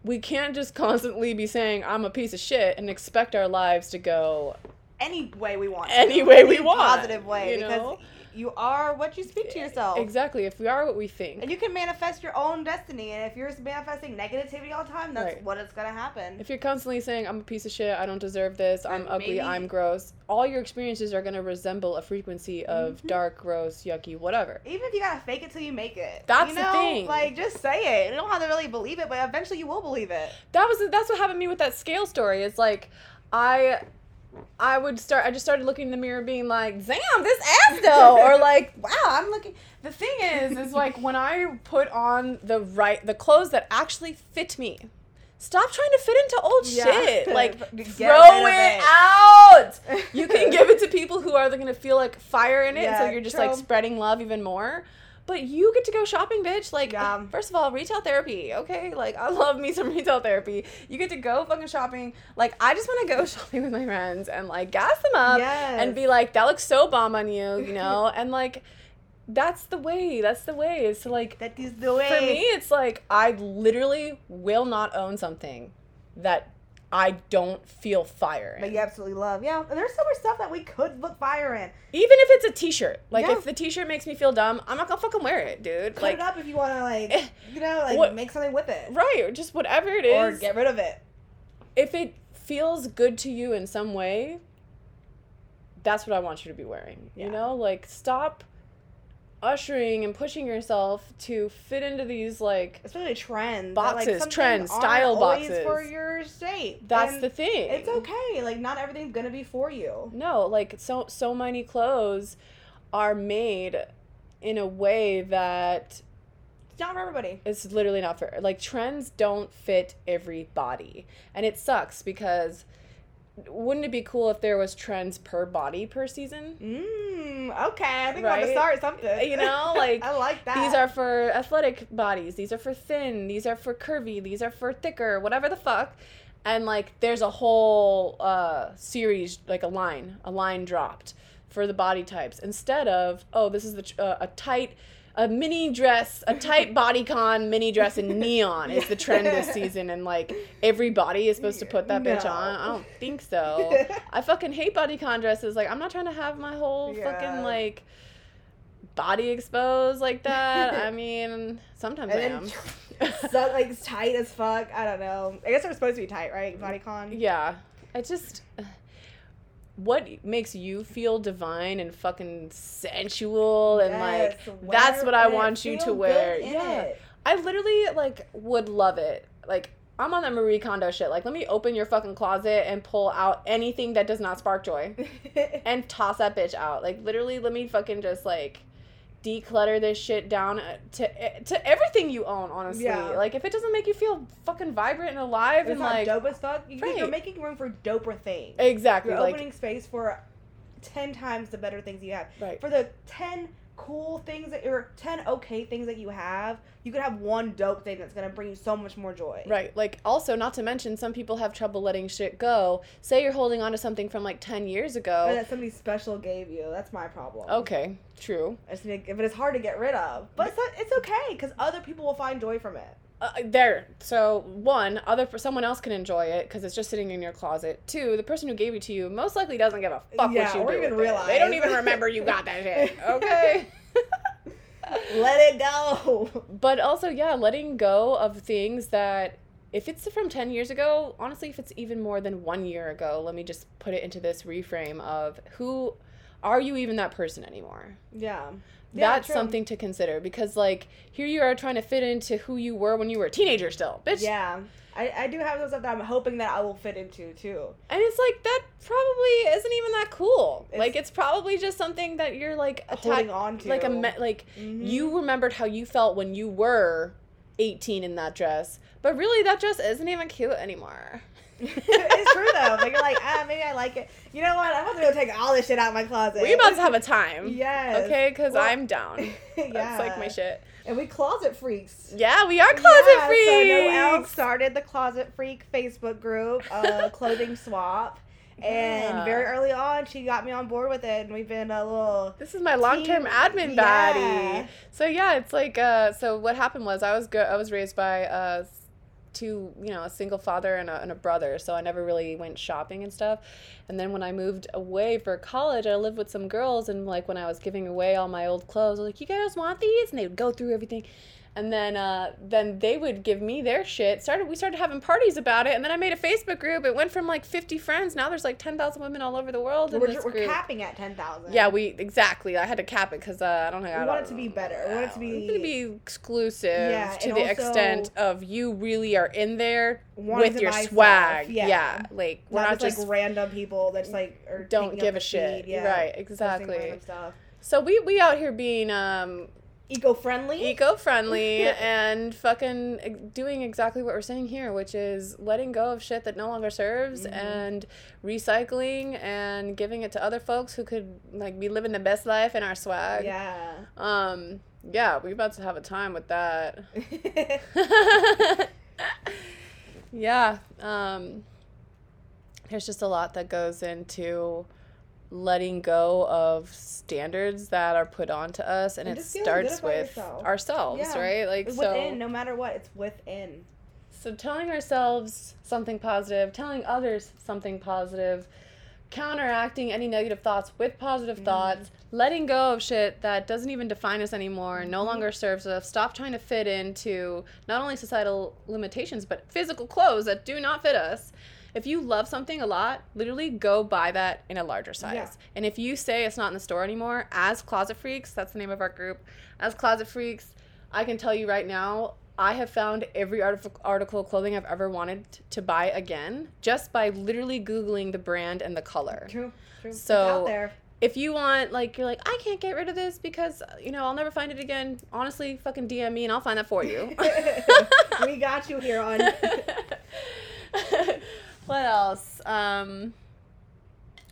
we can't just [LAUGHS] constantly be saying I'm a piece of shit and expect our lives to go any way we want. Any way we want, Positive way, you because know? You are what you speak to yourself. exactly if we are what we think. And you can manifest your own destiny. And if you're manifesting negativity all the time, that's Right. what it's gonna happen. If you're constantly saying I'm a piece of shit, I don't deserve this, I'm Then ugly, I'm gross, all your experiences are gonna resemble a frequency of Mhm. dark, gross, yucky, whatever. Even if you gotta fake it till you make it. That's you the thing. Like just say it. You don't have to really believe it, but eventually you will believe it. That was that's what happened to me with that scale story. It's like I I would start I just started looking in the mirror being like, damn, this ass though or [LAUGHS] like, wow, I'm looking the thing is is like when I put on the right the clothes that actually fit me. Stop trying to fit into old Yeah. shit. [LAUGHS] Like throw it it. out. [LAUGHS] You can give it to people who are going to feel like fire in it, so you're just true. like spreading love even more. But you get to go shopping, bitch. Like, Yeah. Um, first of all, retail therapy, okay? Like, I love me some retail therapy. You get to go fucking shopping. Like, I just want to go [LAUGHS] shopping with my friends and like gas them up and be like, that looks so bomb on you, you know? [LAUGHS] and like, that's the way. That's the way. Is to like, That is the way. for me, it's like I literally will not own something that I don't feel fire in. That you absolutely love. Yeah. And there's so much stuff that we could look fire in. Even if it's a t-shirt. Like Yeah. if the t-shirt makes me feel dumb, I'm not gonna fucking wear it, dude. Cut like it up if you wanna like eh, you know, like what- make something with it. right, or just whatever it is. Or get rid of it. if it feels good to you in some way, that's what I want you to be wearing. Yeah. You know? Like stop ushering and pushing yourself to fit into these like Especially trends. like, Boxes, some trends, style boxes. for your shape. that's And the thing. It's okay. Like not everything's gonna be for you. No, like so so many clothes are made in a way that It's not for everybody. it's literally not fair. Like trends don't fit every body. And it sucks because wouldn't it be cool if there was trends per body per season? Mmm. Okay. I think I'm about to start something. You know, [LAUGHS] like, I like that. These are for athletic bodies, these are for thin, these are for curvy, these are for thicker, whatever the fuck. And like there's a whole uh series like a line, a line dropped for the body types instead of oh this is the uh, a tight a mini dress, a tight bodycon mini dress in [LAUGHS] neon is the trend this season, and like everybody is supposed to put that bitch No. on. I don't think so. [LAUGHS] I fucking hate bodycon dresses. Like I'm not trying to have my whole Yeah. fucking like body exposed like that. I mean, sometimes And I am. [LAUGHS] so, like tight as fuck. I don't know. I guess they're supposed to be tight, right? Bodycon. yeah, I just. What makes you feel divine and fucking sensual and like that's what I want you to wear. Yeah. it. I literally like would love it. Like I'm on that Marie Kondo shit. Like let me open your fucking closet and pull out anything that does not spark joy [LAUGHS] and toss that bitch out. Like literally let me fucking just like declutter this shit down uh, to to everything you own, honestly. Yeah. Like if it doesn't make you feel fucking vibrant and alive it's and like dope as fuck. You, You're making room for doper things. exactly You're like opening space for ten times the better things you have. right. For the ten cool things that or ten okay things that you have, you could have one dope thing that's gonna bring you so much more joy. Right. Like also not to mention some people have trouble letting shit go. Say you're holding on to something from like 10 years Or ago. that somebody special gave you. That's my problem. Okay, true. I just think if it is hard to get rid of, but it's, it's okay because other people will find joy from it. Uh, there. So one, other for someone else can enjoy it because it's just sitting in your closet. Two, the person who gave it to you most likely doesn't give a fuck Yeah, what you or do. even with it. They don't even remember you got that shit. [LAUGHS] Okay. [LAUGHS] Let it go. but also, yeah, letting go of things that if it's from 10 years ago, honestly, if it's even more than one year ago, let me just put it into this reframe of who are you even that person anymore? Yeah. Yeah, That's true. something to consider because, like, here you are trying to fit into who you were when you were a teenager still, bitch. Yeah. I, I do have those stuff that I'm hoping that I will fit into too. And it's like that probably isn't even that cool. It's- like it's probably just something that you're like Holding on to. like a me- like Mhm. you remembered how you felt when you were 18 in that dress, but really that dress isn't even cute anymore. It's true though. Like you're like, ah, maybe I like it. You know what? I'm about to go take all this shit out of my closet. We about to have a time. Yes. Okay, because Well- I'm down. yeah. [LAUGHS] That's like my shit. And we closet freaks. Yeah, we are closet yeah, freaks. So Noelle started the Closet Freak Facebook group, uh, [LAUGHS] clothing swap. And Yeah. very early on, she got me on board with it, and we've been a little. This is my long-term Team- admin yeah. So yeah, it's like uh so what happened was I was go- I was raised by uh two, you know, a single father and a, and a brother, so I never really went shopping and stuff. And then when I moved away for college, I lived with some girls and like when I was giving away all my old clothes, I was like, "You guys want these?" And they would go through everything. And then uh, then they would give me their shit. Started we started having parties about it, and then I made a Facebook group. It went from like 50 friends. Now there's like 10,000 women all over the world We're, this we're group. capping at 10,000. Yeah, we exactly. I had to cap it because uh, I don't think I We want it to be better. We want it to be- be exclusive Yeah, to the also- extent of you really are in there with your buy stuff, swag. yeah. Yeah. like we're Not, not, just, like random people that's like are don't give a shit. yeah, Right, exactly. so we we out here being um Eco-friendly. eco-friendly [LAUGHS] and fucking doing exactly what we're saying here which is letting go of shit that no longer serves Mhm. and recycling and giving it to other folks who could like be living the best life in our swag yeah. um yeah we're about to have a time with that [LAUGHS] [LAUGHS] yeah um there's just a lot that goes into letting go of standards that are put onto us and, And it just feeling good starts with yourself. ourselves Yeah. right like It's so no matter what, it's within. so telling ourselves something positive telling others something positive counteracting any negative thoughts with positive Mhm. thoughts letting go of shit that doesn't even define us anymore no Mhm. longer serves us stop trying to fit into not only societal limitations but physical clothes that do not fit us if you love something a lot literally go buy that in a larger size Yeah. and if you say it's not in the store anymore as closet freaks that's the name of our group as closet freaks i can tell you right now I have found every article of clothing I've ever wanted to buy again just by literally Googling the brand and the color. True. True. So- out there. If you want, like, you're like, I can't get rid of this because, you know, I'll never find it again. Honestly, fucking DM me and I'll find that for you. [LAUGHS] we got you here on. [LAUGHS] what else? Um,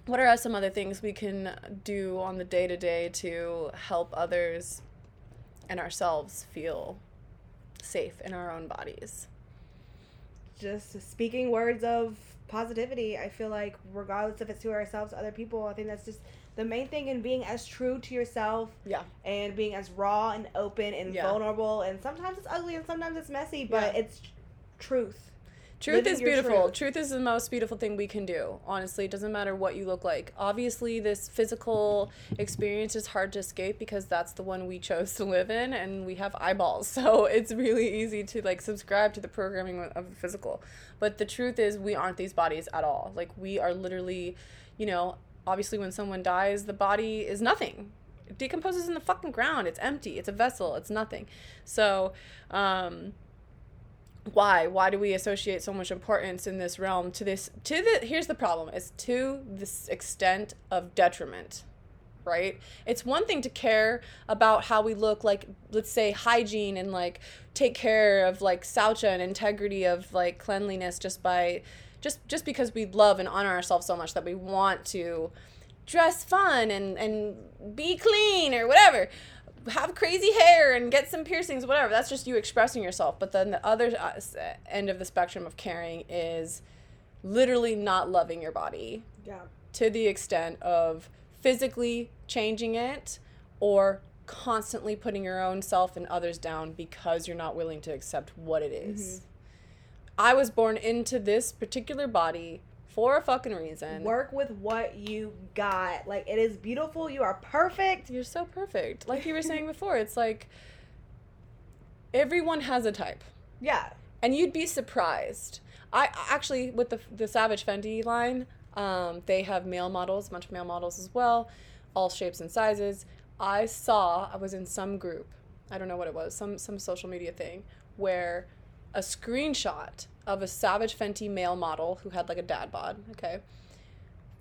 what are some other things we can do on the day to day to help others and ourselves feel safe in our own bodies? just speaking words of positivity. I feel like regardless if it's to ourselves, other people, I think that's just the main thing in being as true to yourself Yeah. and being as raw and open and Yeah. vulnerable. And sometimes it's ugly and sometimes it's messy, but Yeah. it's truth. Truth is beautiful. truth. Truth. is the most beautiful thing we can do. Honestly, it doesn't matter what you look like. Obviously, this physical experience is hard to escape because that's the one we chose to live in and we have eyeballs. [LAUGHS] So, it's really easy to like subscribe to the programming of the physical. But the truth is we aren't these bodies at all. Like we are literally, you know, obviously when someone dies, the body is nothing. It decomposes in the fucking ground. It's empty. It's a vessel. It's nothing. So, um why why do we associate so much importance in this realm to this to the here's the problem it's to this extent of detriment right? It's one thing to care about how we look like let's say hygiene and like take care of like saucha and integrity of like cleanliness just by just just because we love and honor ourselves so much that we want to dress fun and and be clean or whatever have crazy hair and get some piercings whatever that's just you expressing yourself but then the other uh, end of the spectrum of caring is literally not loving your body Yeah. to the extent of physically changing it or constantly putting your own self and others down because you're not willing to accept what it is. I was born into this particular body for a fucking reason. Work with what you got. Like it is beautiful. You are perfect. You're so perfect. Like you were saying [LAUGHS] before, it's like everyone has a type. Yeah. and you'd be surprised. I actually with the the Savage Fenty line, um, they have male models, a bunch of male models as well, all shapes and sizes. I saw I was in some group, I don't know what it was, some some social media thing where a screenshot of a Savage Fenty male model who had like a dad bod, okay,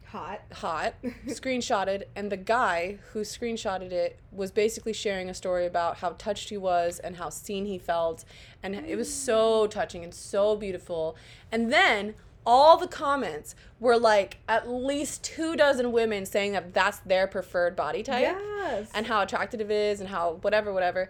Hot. hot, [LAUGHS] screenshotted, and the guy who screenshotted it was basically sharing a story about how touched he was and how seen he felt, and it was so mm. touching and so beautiful. And then all the comments were like at least two dozen women saying that that's their preferred body type Yes. and how attractive it is and how whatever whatever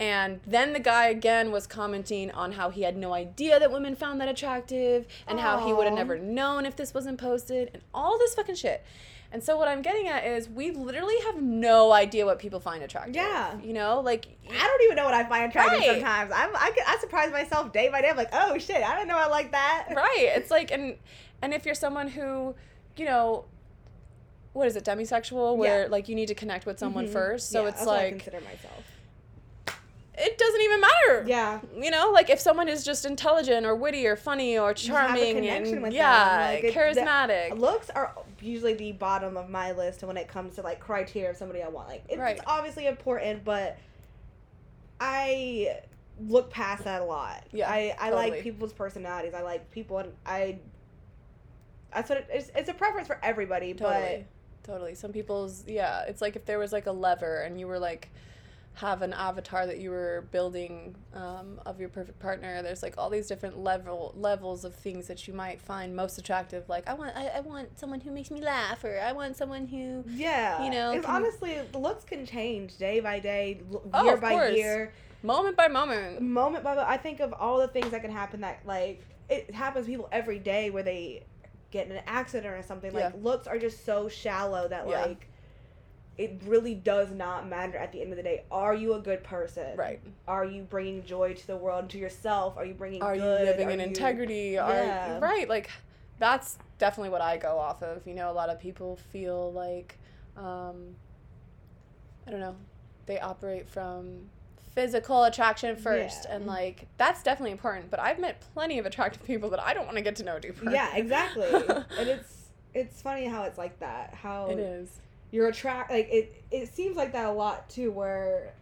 and then the guy again was commenting on how he had no idea that women found that attractive and how he would have never known if this wasn't posted and all this fucking shit and so what i'm getting at is we literally have no idea what people find attractive Yeah. you know like I don't even know what I find attractive Right. sometimes. I'm, I, I surprise myself day by day. I'm like, oh shit, I didn't know I like that. [LAUGHS] right it's like and and if you're someone who you know what is it demisexual where Yeah. like you need to connect with someone Mhm. first so Yeah, it's what I consider myself. It doesn't even matter Yeah. you know like if someone is just intelligent or witty or funny or charming and yeah like, it- charismatic Looks are usually the bottom of my list when it comes to like criteria of somebody I want. Like it's Right. obviously important, but I look past that a lot. Yeah, I I totally. like people's personalities. I like people, and I. That's what it, it's. It's a preference for everybody, totally totally some people's yeah it's like if there was like a lever and you were like have an avatar that you were building um, of your perfect partner there's like all these different level levels of things that you might find most attractive like i want i, I want someone who makes me laugh or i want someone who yeah, You know, it's can- honestly the looks can change day by day, Oh, year of by course. year. moment by moment moment by moment, I think of all the things that can happen that like it happens to people every day where they get in an accident or something. Like Yeah. looks are just so shallow that Yeah. like it really does not matter at the end of the day. Are you a good person? right Are you bringing joy to the world and to yourself? Are you bringing are good? you living Are in you- integrity are Yeah. right like that's definitely what i go off of you know a lot of people feel like um i don't know they operate from physical attraction first Yeah. and like that's definitely important but i've met plenty of attractive people that i don't want to get to know deeper Yeah, exactly. [LAUGHS] and it's it's funny how it's like that. How it is you're attract like it it seems like that a lot too where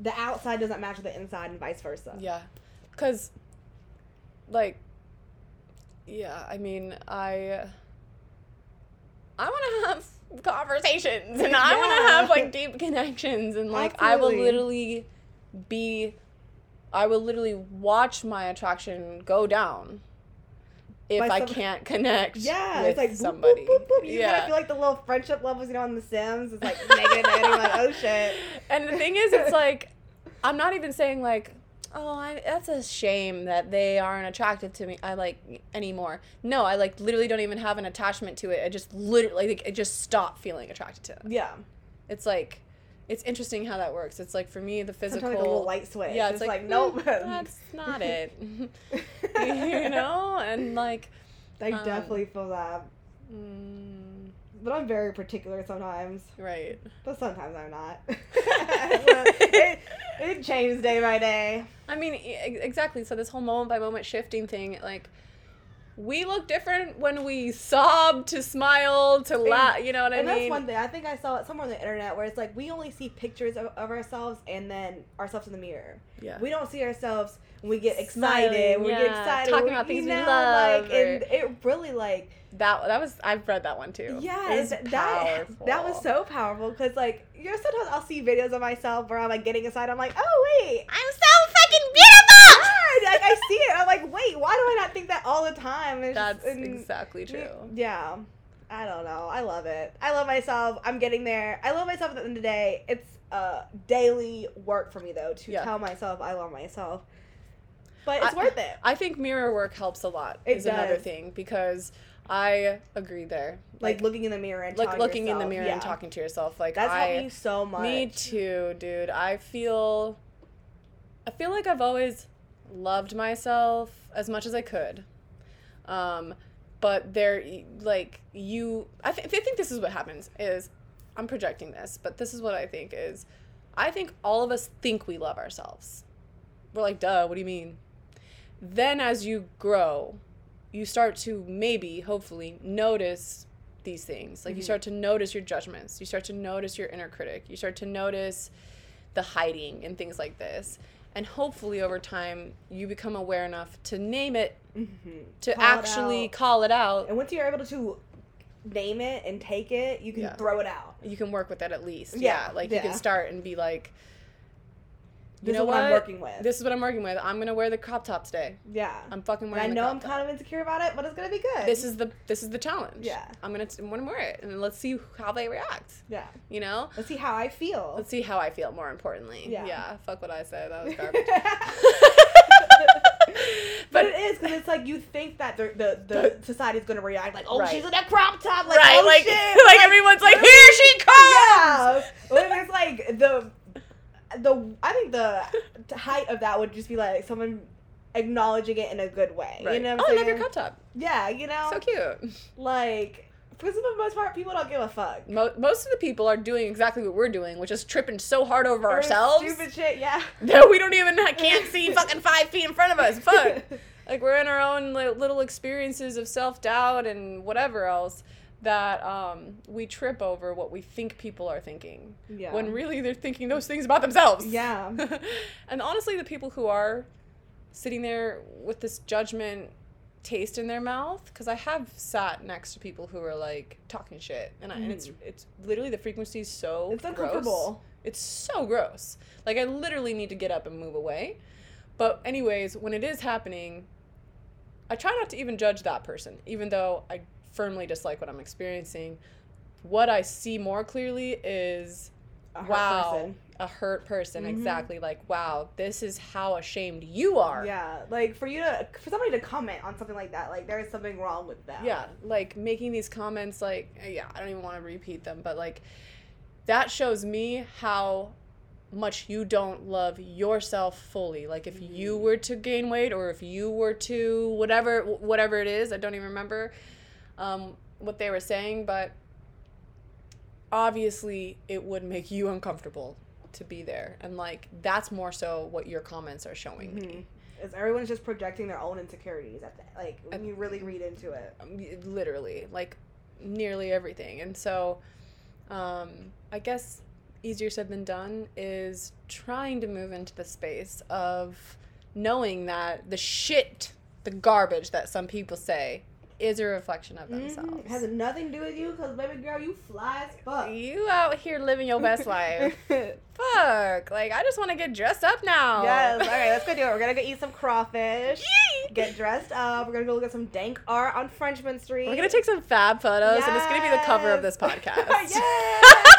the outside doesn't match the inside and vice versa. Yeah. Cuz like yeah, I mean, I I want to have [LAUGHS] conversations and I want to have like [LAUGHS] deep connections and like I will literally be I will literally watch my attraction go down if I can't connect Yeah, with it's like somebody. Boop, boop, boop. You kind yeah. of feel like the little friendship levels, you know, in The Sims. It's like negative, negative. Like, oh [LAUGHS] shit. And the thing is, it's [LAUGHS] like, I'm not even saying like, oh, I, that's a shame that they aren't attracted to me. I like anymore. No, I like literally don't even have an attachment to it. I just literally like it just stopped feeling attracted to them. Yeah. It's like, it's interesting how that works. It's like for me, the physical. Sometimes like a little light switch. yeah, it's, it's, like, like, nope. "Mm, that's not [LAUGHS] it. [LAUGHS] you know, [LAUGHS] and like, I um, definitely feel that. mm, But I'm very particular sometimes. right. But sometimes I'm not. it, it changes day by day. I mean, exactly. So this whole moment by moment shifting thing, like, we look different when we sob to smile to laugh. You know what I and mean? And that's one thing. I think I saw it somewhere on the internet where it's like we only see pictures of, of ourselves and then ourselves in the mirror. yeah. We don't see ourselves when we get excited. Smiling, when we get excited. talking we- about things you we love, Like, and it really like that that was I've read that one too. Yeah, it was th- that that was so powerful because like you know sometimes I'll see videos of myself where I'm like getting excited. I'm like, oh wait, I'm so fucking beautiful. yeah, like I see it. I'm like, wait, why do I not think that all the time? It's That's just- and- exactly true. Yeah, I don't know. I love it. I love myself. I'm getting there. I love myself at the end of the day. It's uh daily work for me though to Yeah. tell myself I love myself. But it's I- worth it. I think mirror work helps a lot. It is another thing because I agree there. Like, looking in the mirror and telling looking in the mirror yeah. and talking to yourself. Like That's I, helped me so much. Me too, dude. I feel I feel like I've always loved myself as much as I could. Um but there like you I, th- I think this is what happens is I'm projecting this, but this is what I think is I think all of us think we love ourselves. We're like, "Duh, what do you mean?" Then as you grow, you start to maybe hopefully notice these things like you Mhm. start to notice your judgments you start to notice your inner critic you start to notice the hiding and things like this and hopefully over time you become aware enough to name it Mhm. to Call actually out. call it out And once you're able to name it and take it, you can Yeah. throw it out. you can work with it at least Yeah, yeah, like you can start and be like This know is what, I'm working with. This is what I'm working with. I'm gonna wear the crop top today. yeah. I'm fucking and wearing. I the know I'm top. kind of insecure about it, but it's gonna be good. This is the this is the challenge. Yeah. I'm gonna I'm gonna wear it and let's see how they react. yeah. You know. Let's see how I feel. Let's see how I feel. More importantly. Yeah. Yeah. Fuck what I said. That was [LAUGHS] garbage. [LAUGHS] but it is because it's like you think that the the, the society's gonna react like, oh, Right. she's in a crop top, like, right. oh like shit, [LAUGHS] like everyone's like, here she comes. yeah. When it's like the the I think the height of that would just be like someone acknowledging it in a good way. Right. You know? oh, What I love your saying? crop top. Yeah, you know, So cute. like for the most part, people don't give a fuck. Mo- most of the people are doing exactly what we're doing, which is tripping so hard over Or ourselves Stupid shit. Yeah. [LAUGHS] that we don't even can't see [LAUGHS] fucking five feet in front of us. Fuck. [LAUGHS] like we're in our own li- little experiences of self doubt and whatever else that um, we trip over what we think people are thinking Yeah. when really they're thinking those things about themselves. Yeah. [LAUGHS] and honestly, the people who are sitting there with this judgment taste in their mouth, because I have sat next to people who are like talking shit, and, I, and it's it's literally the frequency is so. It's gross. uncomfortable. It's so gross. Like I literally need to get up and move away. But anyways, when it is happening, I try not to even judge that person, even though I firmly dislike what I'm experiencing. What I see more clearly is A hurt wow, person. a hurt person. Mhm. Exactly. Like, wow, this is how ashamed you are. Yeah, like for you to for somebody to comment on something like that, like there is something wrong with that. Yeah, like making these comments, like, yeah, I don't even want to repeat them, but like, that shows me how much you don't love yourself fully. Like, if you were to gain weight, or if you were to whatever, whatever it is, I don't even remember um, what they were saying, but obviously, it would make you uncomfortable to be there, and like, that's more so what your comments are showing me. Is everyone's just projecting their own insecurities at the, like when you really read into it. um, literally like nearly everything and so um, i guess easier said than done is trying to move into the space of knowing that the shit the garbage that some people say is a reflection of themselves Mhm. It has nothing to do with you, cause baby girl, you fly as fuck. you out here living your best life [LAUGHS] fuck like i just want to get dressed up now Yes. [LAUGHS] All right, let's go do it. We're gonna go eat some crawfish. Yee! Get dressed up. We're gonna go look at some dank art on Frenchmen Street. we're gonna take some fab photos and it's gonna be the cover of this [LAUGHS] podcast Yay!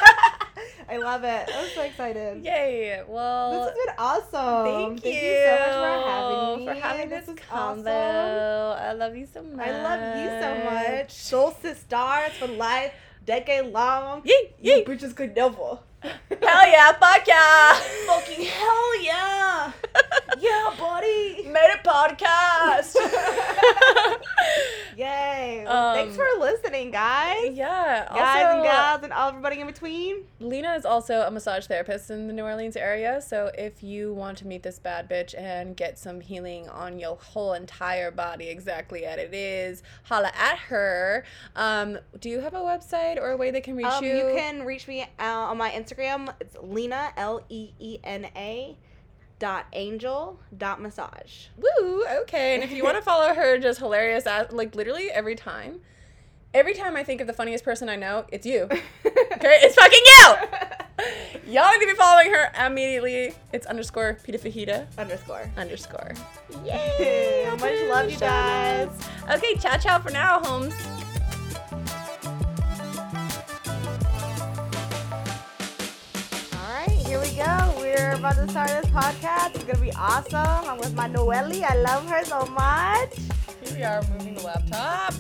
I love it. I'm so excited. yay well This has been awesome. Thank, you. so much for having me. For having this, was combo. awesome. I love you so much. I love you so much. Solstice stars for life, decade long. Yee, You yee. bitches could never. Hell yeah, fuck yeah. Fucking hell yeah. [LAUGHS] yeah, buddy. Made a podcast. [LAUGHS] Yay. Um, Thanks for listening, guys. yeah. Guys also, and gals and all everybody in between. Leena is also a massage therapist in the New Orleans area. So if you want to meet this bad bitch and get some healing on your whole entire body, exactly as it is, holla at her. Um, do you have a website or a way they can reach Um, you? you can reach me uh, on my Instagram. It's Leena L E E N A dot angel dot massage. Woo, okay. And if you want to [LAUGHS] follow her, just hilarious, ass- like literally every time. Every time I think of the funniest person I know, it's you. [LAUGHS] Okay, it's fucking you. Y'all need to be following her immediately. It's underscore Pita Fajita Underscore. underscore. Yay! Much put it in love, you guys. Okay, ciao ciao for now, Holmes. Here we go. We're about to start this podcast. It's gonna be awesome. I'm with my Noelle. I love her so much. Here we are moving the laptop.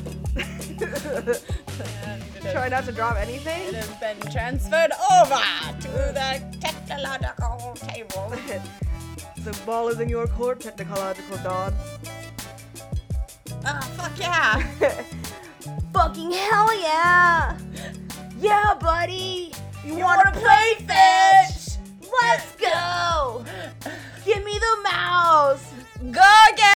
[LAUGHS] Try not to drop anything. It has been transferred over to the technological table. [LAUGHS] the ball is in your court, technological dog. Ah, fuck yeah. [LAUGHS] Fucking hell yeah! Yeah, buddy! You, You wanna, wanna play fetch? Let's go! Give me the mouse! Go again.